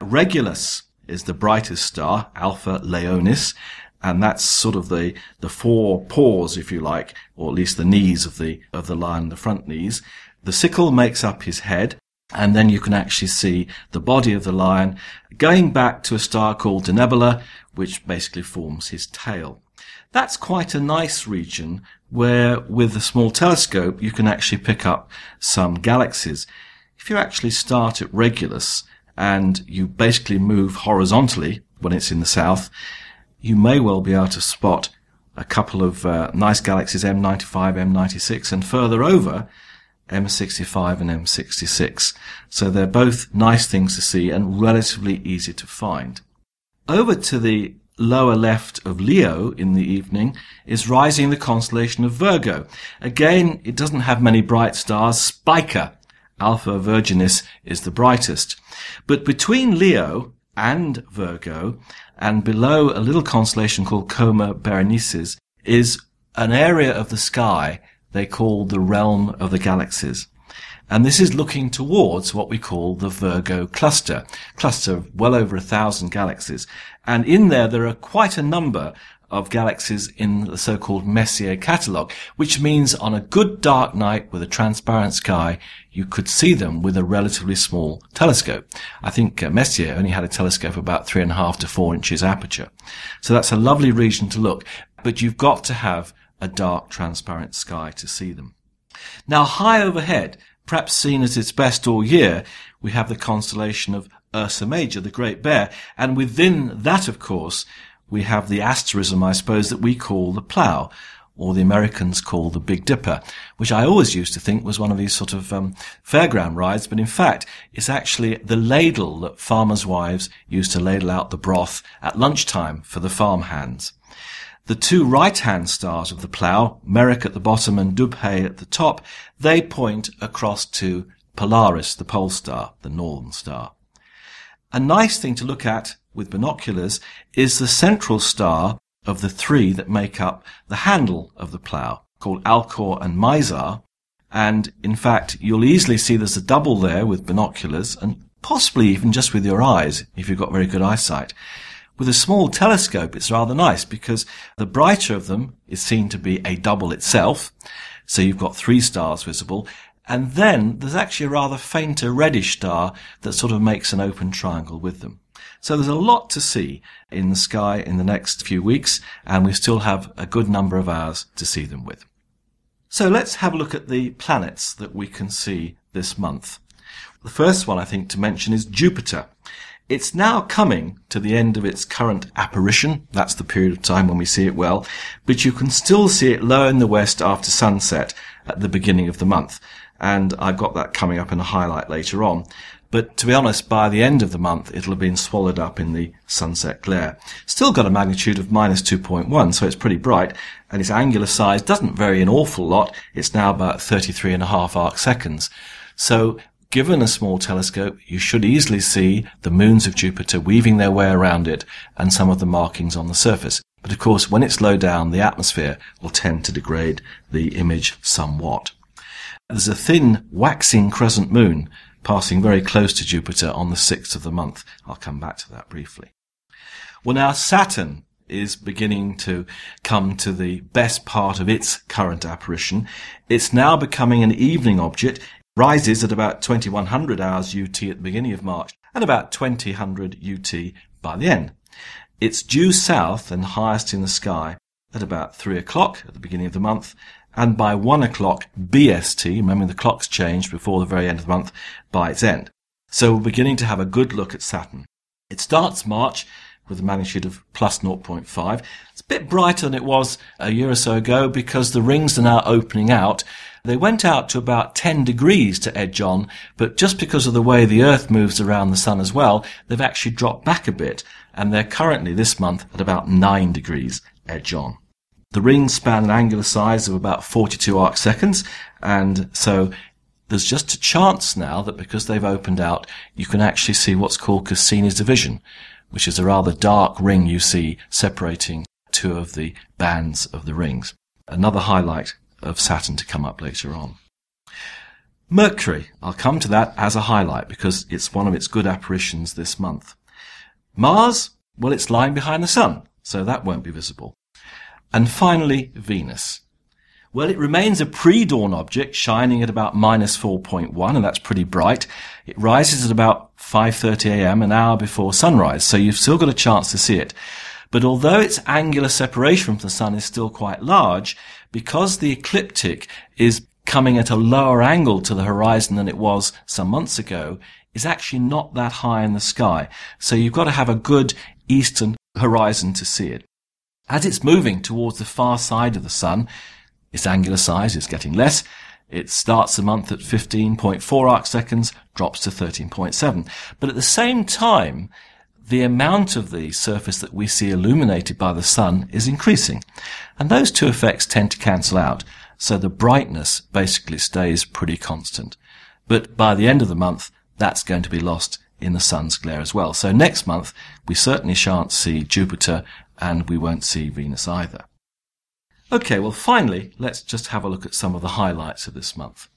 Regulus is the brightest star, Alpha Leonis, and that's sort of the, the four paws, if you like, or at least the knees of the, of the lion, the front knees. The sickle makes up his head, and then you can actually see the body of the lion going back to a star called Denebola, which basically forms his tail. That's quite a nice region where with a small telescope you can actually pick up some galaxies. If you actually start at Regulus and you basically move horizontally when it's in the south, you may well be able to spot a couple of uh, nice galaxies M95, M96, and further over, M65 and M66. So they're both nice things to see and relatively easy to find. Over to the lower left of Leo in the evening is rising the constellation of Virgo. Again, it doesn't have many bright stars. Spica, Alpha Virginis, is the brightest. But between Leo and Virgo, and below a little constellation called Coma Berenices, is an area of the sky they call the realm of the galaxies. And this is looking towards what we call the Virgo cluster, cluster of well over a thousand galaxies. And in there, there are quite a number of galaxies in the so-called Messier catalogue, which means on a good dark night with a transparent sky, you could see them with a relatively small telescope. I think uh, Messier only had a telescope about three and a half to four inches aperture. So that's a lovely region to look, but you've got to have a dark transparent sky to see them. Now high overhead, perhaps seen at its best all year, we have the constellation of Ursa Major, the Great Bear, and within that, of course, we have the asterism, I suppose, that we call the plough, or the Americans call the Big Dipper, which I always used to think was one of these sort of um, fairground rides, but in fact, it's actually the ladle that farmers' wives used to ladle out the broth at lunchtime for the farm hands. The two right-hand stars of the plough, Merak at the bottom and Dubhe at the top, they point across to Polaris, the pole star, the northern star. A nice thing to look at with binoculars is the central star of the three that make up the handle of the plough, called Alcor and Mizar. And in fact, you'll easily see there's a double there with binoculars and possibly even just with your eyes if you've got very good eyesight. With a small telescope, it's rather nice because the brighter of them is seen to be a double itself. So you've got three stars visible. And then there's actually a rather fainter reddish star that sort of makes an open triangle with them. So there's a lot to see in the sky in the next few weeks, and we still have a good number of hours to see them with. So let's have a look at the planets that we can see this month. The first one I think to mention is Jupiter. It's now coming to the end of its current apparition. That's the period of time when we see it well. But you can still see it low in the west after sunset at the beginning of the month. And I've got that coming up in a highlight later on. But to be honest, by the end of the month, it'll have been swallowed up in the sunset glare. Still got a magnitude of minus 2.1, so it's pretty bright, and its angular size doesn't vary an awful lot. It's now about 33 and a half arc seconds. So given a small telescope, you should easily see the moons of Jupiter weaving their way around it and some of the markings on the surface. But of course, when it's low down, the atmosphere will tend to degrade the image somewhat. There's a thin waxing crescent moon passing very close to Jupiter on the 6th of the month. I'll come back to that briefly. Well, now Saturn is beginning to come to the best part of its current apparition. It's now becoming an evening object, rises at about 2100 hours UT at the beginning of March and about 2000 UT by the end. It's due south and highest in the sky at about 3 o'clock at the beginning of the month and by one o'clock BST, remember the clocks change before the very end of the month, by its end. So we're beginning to have a good look at Saturn. It starts March with a magnitude of plus 0.5. It's a bit brighter than it was a year or so ago because the rings are now opening out. They went out to about 10 degrees to edge on, but just because of the way the Earth moves around the Sun as well, they've actually dropped back a bit, and they're currently this month at about 9 degrees edge on. The rings span an angular size of about 42 arc seconds, and so there's just a chance now that because they've opened out, you can actually see what's called Cassini's division, which is a rather dark ring you see separating two of the bands of the rings. Another highlight of Saturn to come up later on. Mercury, I'll come to that as a highlight because it's one of its good apparitions this month. Mars, well, it's lying behind the Sun, so that won't be visible. And finally, Venus. Well, it remains a pre-dawn object, shining at about minus 4.1, and that's pretty bright. It rises at about 5.30 a.m., an hour before sunrise, so you've still got a chance to see it. But although its angular separation from the sun is still quite large, because the ecliptic is coming at a lower angle to the horizon than it was some months ago is actually not that high in the sky. So you've got to have a good eastern horizon to see it. As it's moving towards the far side of the sun, its angular size is getting less. It starts the month at 15.4 arc seconds, drops to 13.7. But at the same time, the amount of the surface that we see illuminated by the sun is increasing. And those two effects tend to cancel out. So the brightness basically stays pretty constant. But by the end of the month, that's going to be lost in the sun's glare as well. So next month, we certainly shan't see Jupiter and we won't see Venus either. Okay, well finally, let's just have a look at some of the highlights of this month.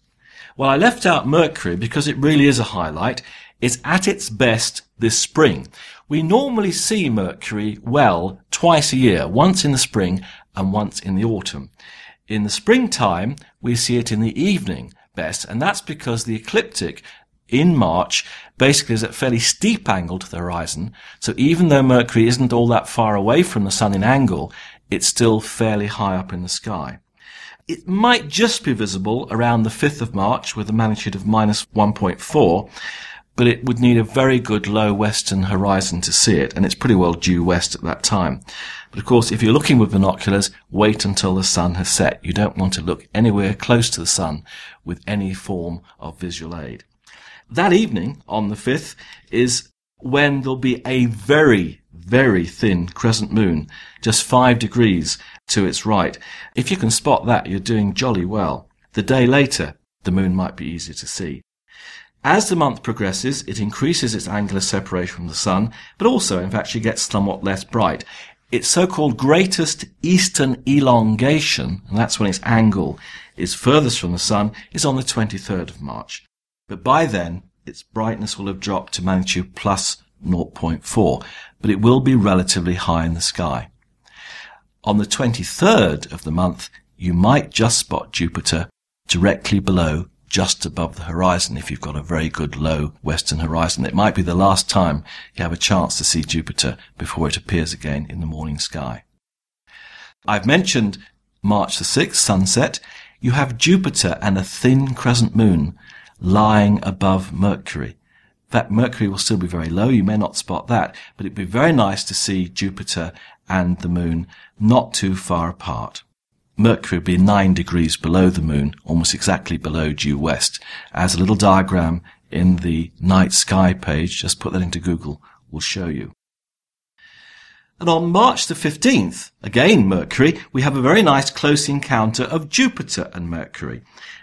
Well, I left out Mercury because it really is a highlight. It's at its best this spring. We normally see Mercury well twice a year, once in the spring and once in the autumn. In the springtime, we see it in the evening best, and that's because the ecliptic in March basically is at a fairly steep angle to the horizon. So even though Mercury isn't all that far away from the sun in angle, it's still fairly high up in the sky. It might just be visible around the 5th of March with a magnitude of minus 1.4, but it would need a very good low western horizon to see it, and it's pretty well due west at that time. But of course, if you're looking with binoculars, wait until the sun has set. You don't want to look anywhere close to the sun with any form of visual aid. That evening, on the 5th, is when there'll be a very, very thin crescent moon, just five degrees to its right. If you can spot that, you're doing jolly well. The day later, the moon might be easier to see. As the month progresses, it increases its angular separation from the sun, but also, in fact, she gets somewhat less bright. Its so-called greatest eastern elongation, and that's when its angle is furthest from the sun, is on the 23rd of March. But by then, its brightness will have dropped to magnitude plus 0.4, but it will be relatively high in the sky. On the 23rd of the month, you might just spot Jupiter directly below, just above the horizon if you've got a very good low western horizon. It might be the last time you have a chance to see Jupiter before it appears again in the morning sky. I've mentioned March the 6th, sunset. You have Jupiter and a thin crescent moon lying above Mercury. That Mercury will still be very low. You may not spot that, but it'd be very nice to see Jupiter and the moon not too far apart. Mercury would be nine degrees below the moon, almost exactly below due west, as a little diagram in the night sky page, just put that into Google, will show you. And on March the 15th, again Mercury, we have a very nice close encounter of Jupiter and Mercury.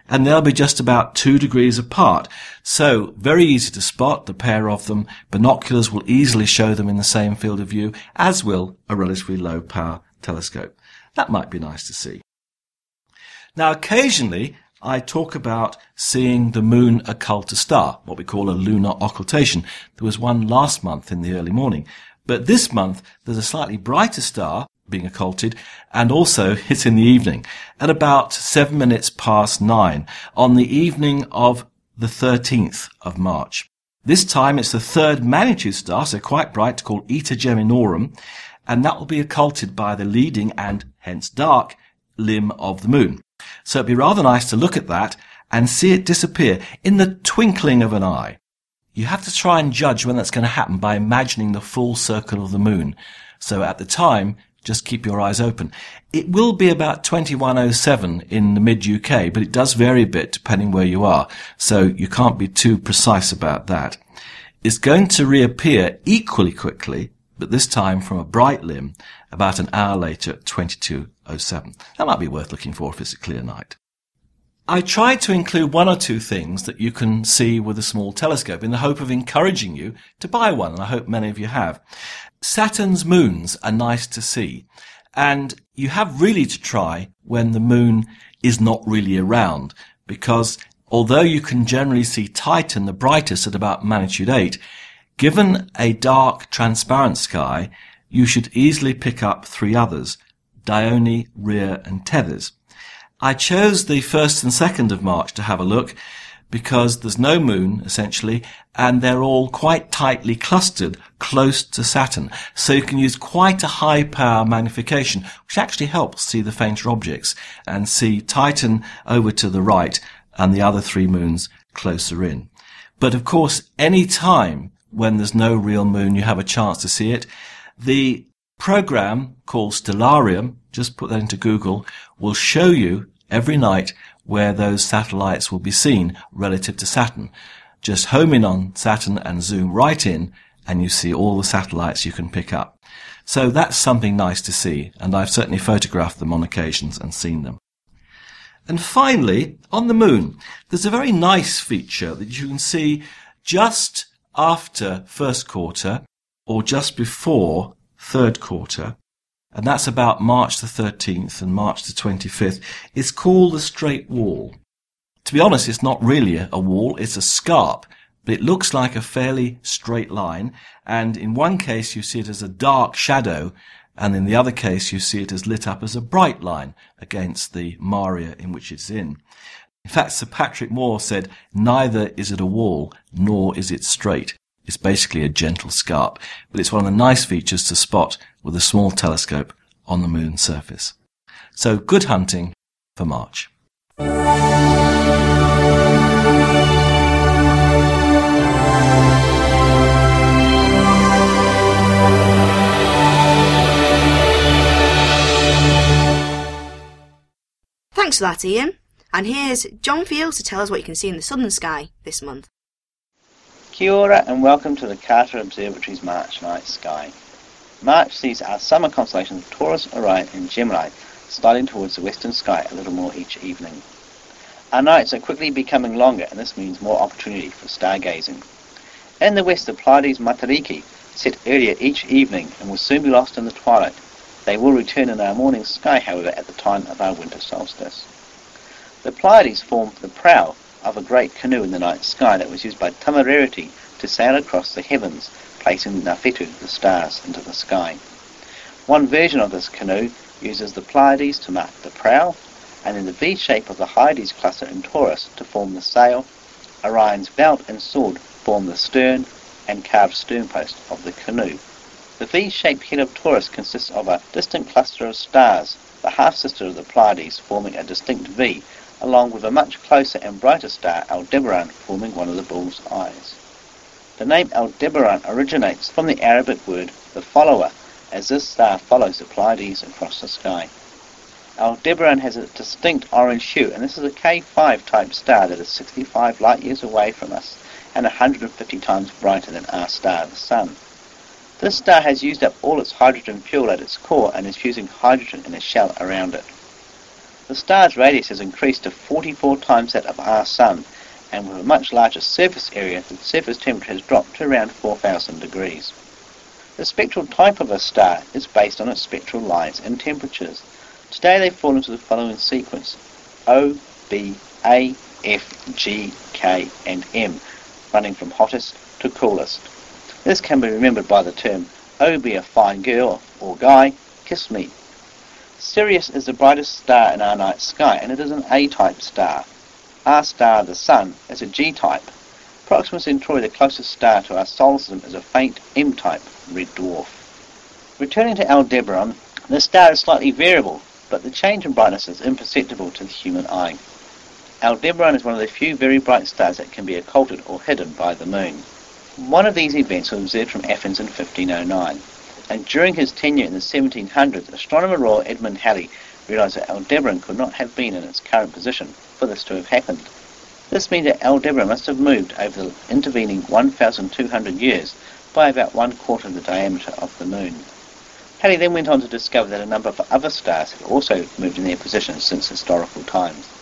And they'll be just about two degrees apart. So, very easy to spot the pair of them. Binoculars will easily show them in the same field of view, as will a relatively low power telescope. That might be nice to see. Now, occasionally, I talk about seeing the moon occult a star, what we call a lunar occultation. There was one last month in the early morning. But this month, there's a slightly brighter star being occulted, and also (laughs) it's in the evening at about seven minutes past nine on the evening of the 13th of March. This time it's the third magnitude star, so quite bright, called Eta Geminorum, and that will be occulted by the leading and hence dark limb of the moon. So it'd be rather nice to look at that and see it disappear in the twinkling of an eye. You have to try and judge when that's going to happen by imagining the full circle of the moon. So at the time, just keep your eyes open. It will be about 2107 in the mid UK, but it does vary a bit depending where you are. So you can't be too precise about that. It's going to reappear equally quickly, but this time from a bright limb about an hour later at oh 2207. That might be worth looking for if it's a clear night. I tried to include one or two things that you can see with a small telescope in the hope of encouraging you to buy one, and I hope many of you have. Saturn's moons are nice to see, and you have really to try when the moon is not really around, because although you can generally see Titan the brightest at about magnitude 8, given a dark, transparent sky, you should easily pick up three others, Dione, Rhea, and Tethys. I chose the 1st and 2nd of March to have a look because there's no moon, essentially, and they're all quite tightly clustered close to Saturn. So you can use quite a high power magnification, which actually helps see the fainter objects and see Titan over to the right and the other three moons closer in. But of course, any time when there's no real moon, you have a chance to see it. The program called Stellarium, just put that into Google, will show you every night where those satellites will be seen relative to Saturn. Just home in on Saturn and zoom right in and you see all the satellites you can pick up. So that's something nice to see and I've certainly photographed them on occasions and seen them. And finally, on the moon, there's a very nice feature that you can see just after first quarter or just before third quarter, and that's about March the 13th and March the 25th, is called the straight wall. To be honest, it's not really a wall, it's a scarp, but it looks like a fairly straight line, and in one case you see it as a dark shadow, and in the other case you see it as lit up as a bright line against the maria in which it's in. In fact, Sir Patrick Moore said, neither is it a wall, nor is it straight. It's basically a gentle scarp, but it's one of the nice features to spot with a small telescope on the moon's surface. So good hunting for March. Thanks for that, Ian. And here's John Fields to tell us what you can see in the southern sky this month. Kia ora and welcome to the Carter Observatory's March night sky. March sees our summer constellations Taurus, Orion and Gemini sliding towards the western sky a little more each evening. Our nights are quickly becoming longer and this means more opportunity for stargazing. In the west the Pleiades Matariki set earlier each evening and will soon be lost in the twilight. They will return in our morning sky however at the time of our winter solstice. The Pleiades form the prow of a great canoe in the night sky that was used by Tamarereti to sail across the heavens, placing Nafetu, the stars, into the sky. One version of this canoe uses the Pleiades to mark the prow, and in the V shape of the Hyades cluster in Taurus to form the sail, Orion's belt and sword form the stern and carved sternpost of the canoe. The V-shaped head of Taurus consists of a distant cluster of stars, the half-sister of the Pleiades forming a distinct V, along with a much closer and brighter star, Aldebaran, forming one of the bull's eyes. The name Aldebaran originates from the Arabic word the follower, as this star follows the Pleiades across the sky. Aldebaran has a distinct orange hue, and this is a K5 type star that is 65 light years away from us and 150 times brighter than our star, the Sun. This star has used up all its hydrogen fuel at its core and is fusing hydrogen in a shell around it. The star's radius has increased to 44 times that of our Sun, and with a much larger surface area, the surface temperature has dropped to around 4000 degrees. The spectral type of a star is based on its spectral lines and temperatures. Today they fall into the following sequence O, B, A, F, G, K, and M, running from hottest to coolest. This can be remembered by the term O be a fine girl or guy, kiss me. Sirius is the brightest star in our night sky and it is an A-type star. Our star, the Sun, is a G-type. Proxima Centauri, the closest star to our solar system, is a faint M-type red dwarf. Returning to Aldebaran, the star is slightly variable, but the change in brightness is imperceptible to the human eye. Aldebaran is one of the few very bright stars that can be occulted or hidden by the moon. One of these events was observed from Athens in 1509 and during his tenure in the 1700s, astronomer Royal Edmund Halley realized that Aldebaran could not have been in its current position for this to have happened. This means that Aldebaran must have moved over the intervening 1,200 years by about one quarter of the diameter of the moon. Halley then went on to discover that a number of other stars had also moved in their positions since historical times.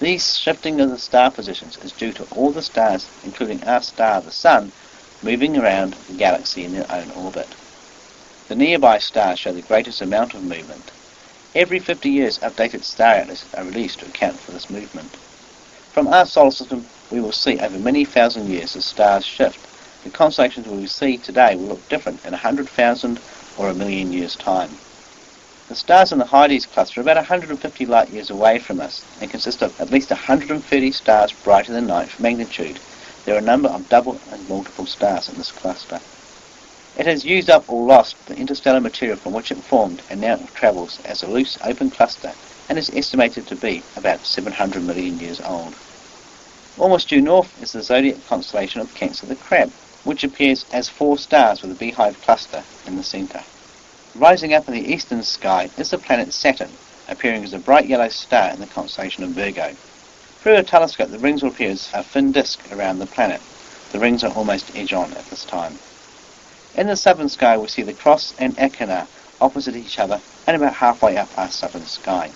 These shifting of the star positions is due to all the stars, including our star, the Sun, moving around the galaxy in their own orbit. The nearby stars show the greatest amount of movement. Every 50 years, updated star atlases are released to account for this movement. From our solar system, we will see over many thousand years as stars shift. The constellations we see today will look different in hundred thousand or a million years' time. The stars in the Hyades cluster are about 150 light years away from us and consist of at least 130 stars brighter than for magnitude. There are a number of double and multiple stars in this cluster. It has used up or lost the interstellar material from which it formed and now travels as a loose open cluster and is estimated to be about 700 million years old. Almost due north is the zodiac constellation of Cancer the Crab, which appears as four stars with a beehive cluster in the centre. Rising up in the eastern sky is the planet Saturn, appearing as a bright yellow star in the constellation of Virgo. Through a telescope, the rings will appear as a thin disk around the planet. The rings are almost edge-on at this time. In the southern sky, we see the Cross and Achernar opposite each other and about halfway up our southern sky.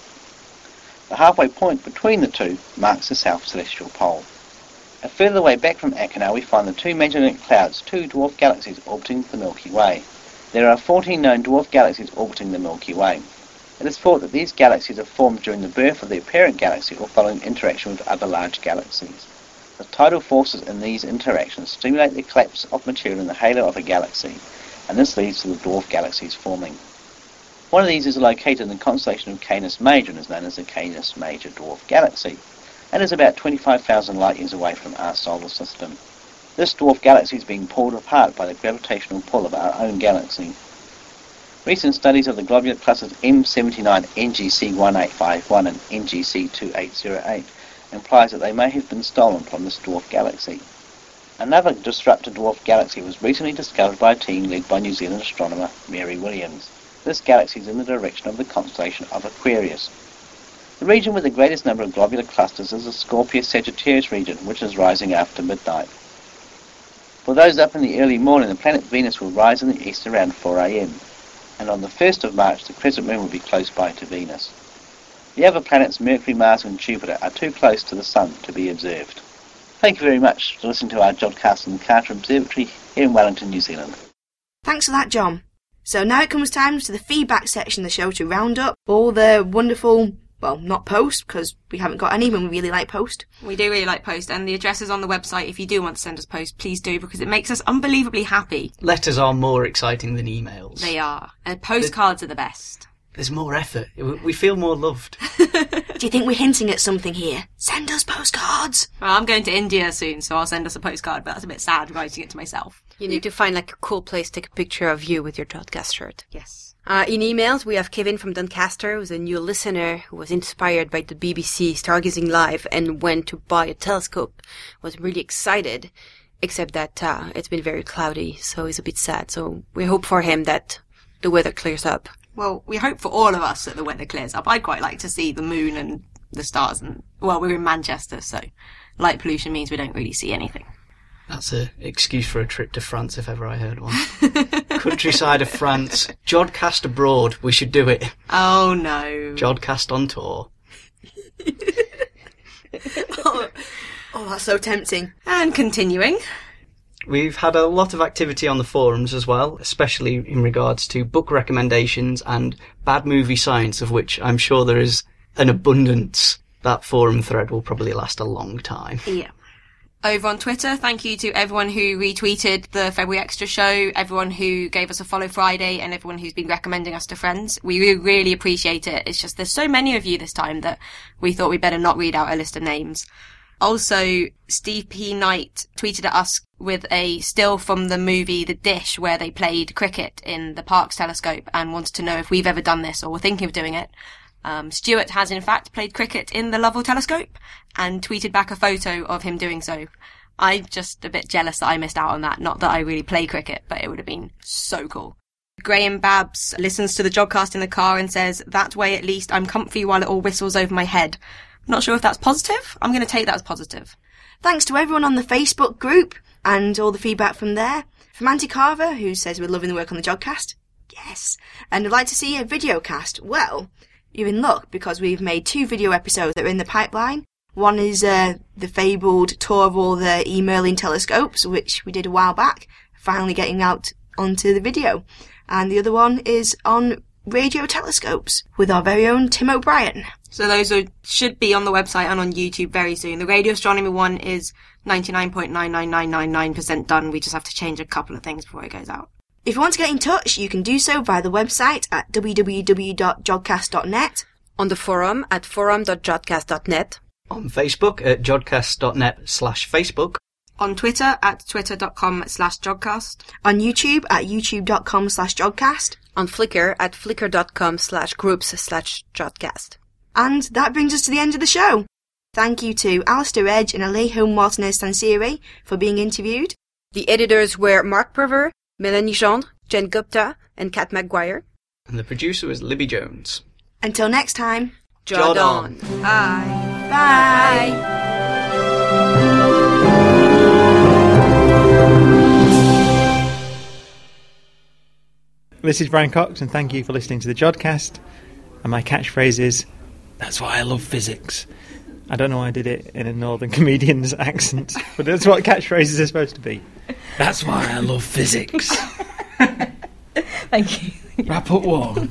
The halfway point between the two marks the south celestial pole. A further way back from Achernar, we find the two Magellanic clouds, two dwarf galaxies orbiting the Milky Way. There are 14 known dwarf galaxies orbiting the Milky Way. It is thought that these galaxies are formed during the birth of the apparent galaxy or following interaction with other large galaxies. The tidal forces in these interactions stimulate the collapse of material in the halo of a galaxy, and this leads to the dwarf galaxies forming. One of these is located in the constellation of Canis Major and is known as the Canis Major dwarf galaxy, and is about 25,000 light years away from our solar system. This dwarf galaxy is being pulled apart by the gravitational pull of our own galaxy. Recent studies of the globular clusters M79, NGC1851 and NGC2808 implies that they may have been stolen from this dwarf galaxy. Another disrupted dwarf galaxy was recently discovered by a team led by New Zealand astronomer Mary Williams. This galaxy is in the direction of the constellation of Aquarius. The region with the greatest number of globular clusters is the Scorpius-Sagittarius region, which is rising after midnight. For those up in the early morning, the planet Venus will rise in the east around 4 a.m., and on the 1st of March, the crescent moon will be close by to Venus. The other planets, Mercury, Mars, and Jupiter, are too close to the Sun to be observed. Thank you very much for listening to our Jodcast from the Carter Observatory here in Wellington, New Zealand. Thanks for that, John. So now it comes time to the feedback section of the show to round up all the wonderful, well, not post, because we haven't got any when we really like post. We do really like post, and the address is on the website. If you do want to send us post, please do because it makes us unbelievably happy. Letters are more exciting than emails. They are, and postcards are the best. There's more effort. We we feel more loved. (laughs) Do you think we're hinting at something here? Send us postcards! Well, I'm going to India soon, so I'll send us a postcard, but that's a bit sad writing it to myself. You need to find like a cool place to take a picture of you with your Jodcast shirt. Yes. Uh, in emails, we have Kevin from Doncaster, who's a new listener who was inspired by the BBC Stargazing Live and went to buy a telescope. Was really excited, except that uh, it's been very cloudy, so he's a bit sad. So we hope for him that the weather clears up. Well, we hope for all of us that the weather clears up. I'd quite like to see the moon and the stars, and well, we're in Manchester, so light pollution means we don't really see anything. That's an excuse for a trip to France if ever I heard one. (laughs) Countryside of France. Jodcast abroad. We should do it. Oh no. Jodcast on tour. (laughs) oh, oh, that's so tempting. And continuing. We've had a lot of activity on the forums as well, especially in regards to book recommendations and bad movie science, of which I'm sure there is an abundance. That forum thread will probably last a long time. Yeah. Over on Twitter, thank you to everyone who retweeted the February Extra show, everyone who gave us a follow Friday, and everyone who's been recommending us to friends. We really, appreciate it. It's just there's so many of you this time that we thought we'd better not read out a list of names. Also, Steve P. Knight tweeted at us with a still from the movie The Dish where they played cricket in the Parkes telescope and wanted to know if we've ever done this or were thinking of doing it. Um, Stuart has in fact played cricket in the Lovell telescope and tweeted back a photo of him doing so. I'm just a bit jealous that I missed out on that. Not that I really play cricket, but it would have been so cool. Graham Babs listens to the Jodcast in the car and says, that way at least I'm comfy while it all whistles over my head. Not sure if that's positive. I'm going to take that as positive. Thanks to everyone on the Facebook group and all the feedback from there. From Auntie Carver, who says we're loving the work on the Jodcast. Yes. And would like to see a video cast. Well, you're in luck because we've made two video episodes that are in the pipeline. One is uh, the fabled tour of all the E. Merlin telescopes, which we did a while back, finally getting out onto the video. And the other one is on radio telescopes with our very own Tim O'Brien. So those are, should be on the website and on YouTube very soon. The radio astronomy one is 99.99999% done. We just have to change a couple of things before it goes out. If you want to get in touch, you can do so via the website at www.jodcast.net. On the forum at forum.jodcast.net. On Facebook at jodcast.net slash Facebook. On Twitter at twitter.com slash jodcast. On YouTube at youtube.com slash jodcast. On Flickr at flickr.com slash groups slash jodcast. And that brings us to the end of the show. Thank you to Alastair Edge and Alejo Martinez Sansigre for being interviewed. The editors were Mark Purver, Melanie Gendre, Jen Gupta, and Kat McGuire. And the producer was Libby Jones. Until next time, Jod Jod on. on. Bye. bye. This is Brian Cox, and thank you for listening to the Jodcast. And my catchphrase is, "That's why I love physics." I don't know why I did it in a northern (laughs) comedian's accent, but that's what catchphrases are supposed to be. That's why I love physics. (laughs) Thank you. Wrap up warm.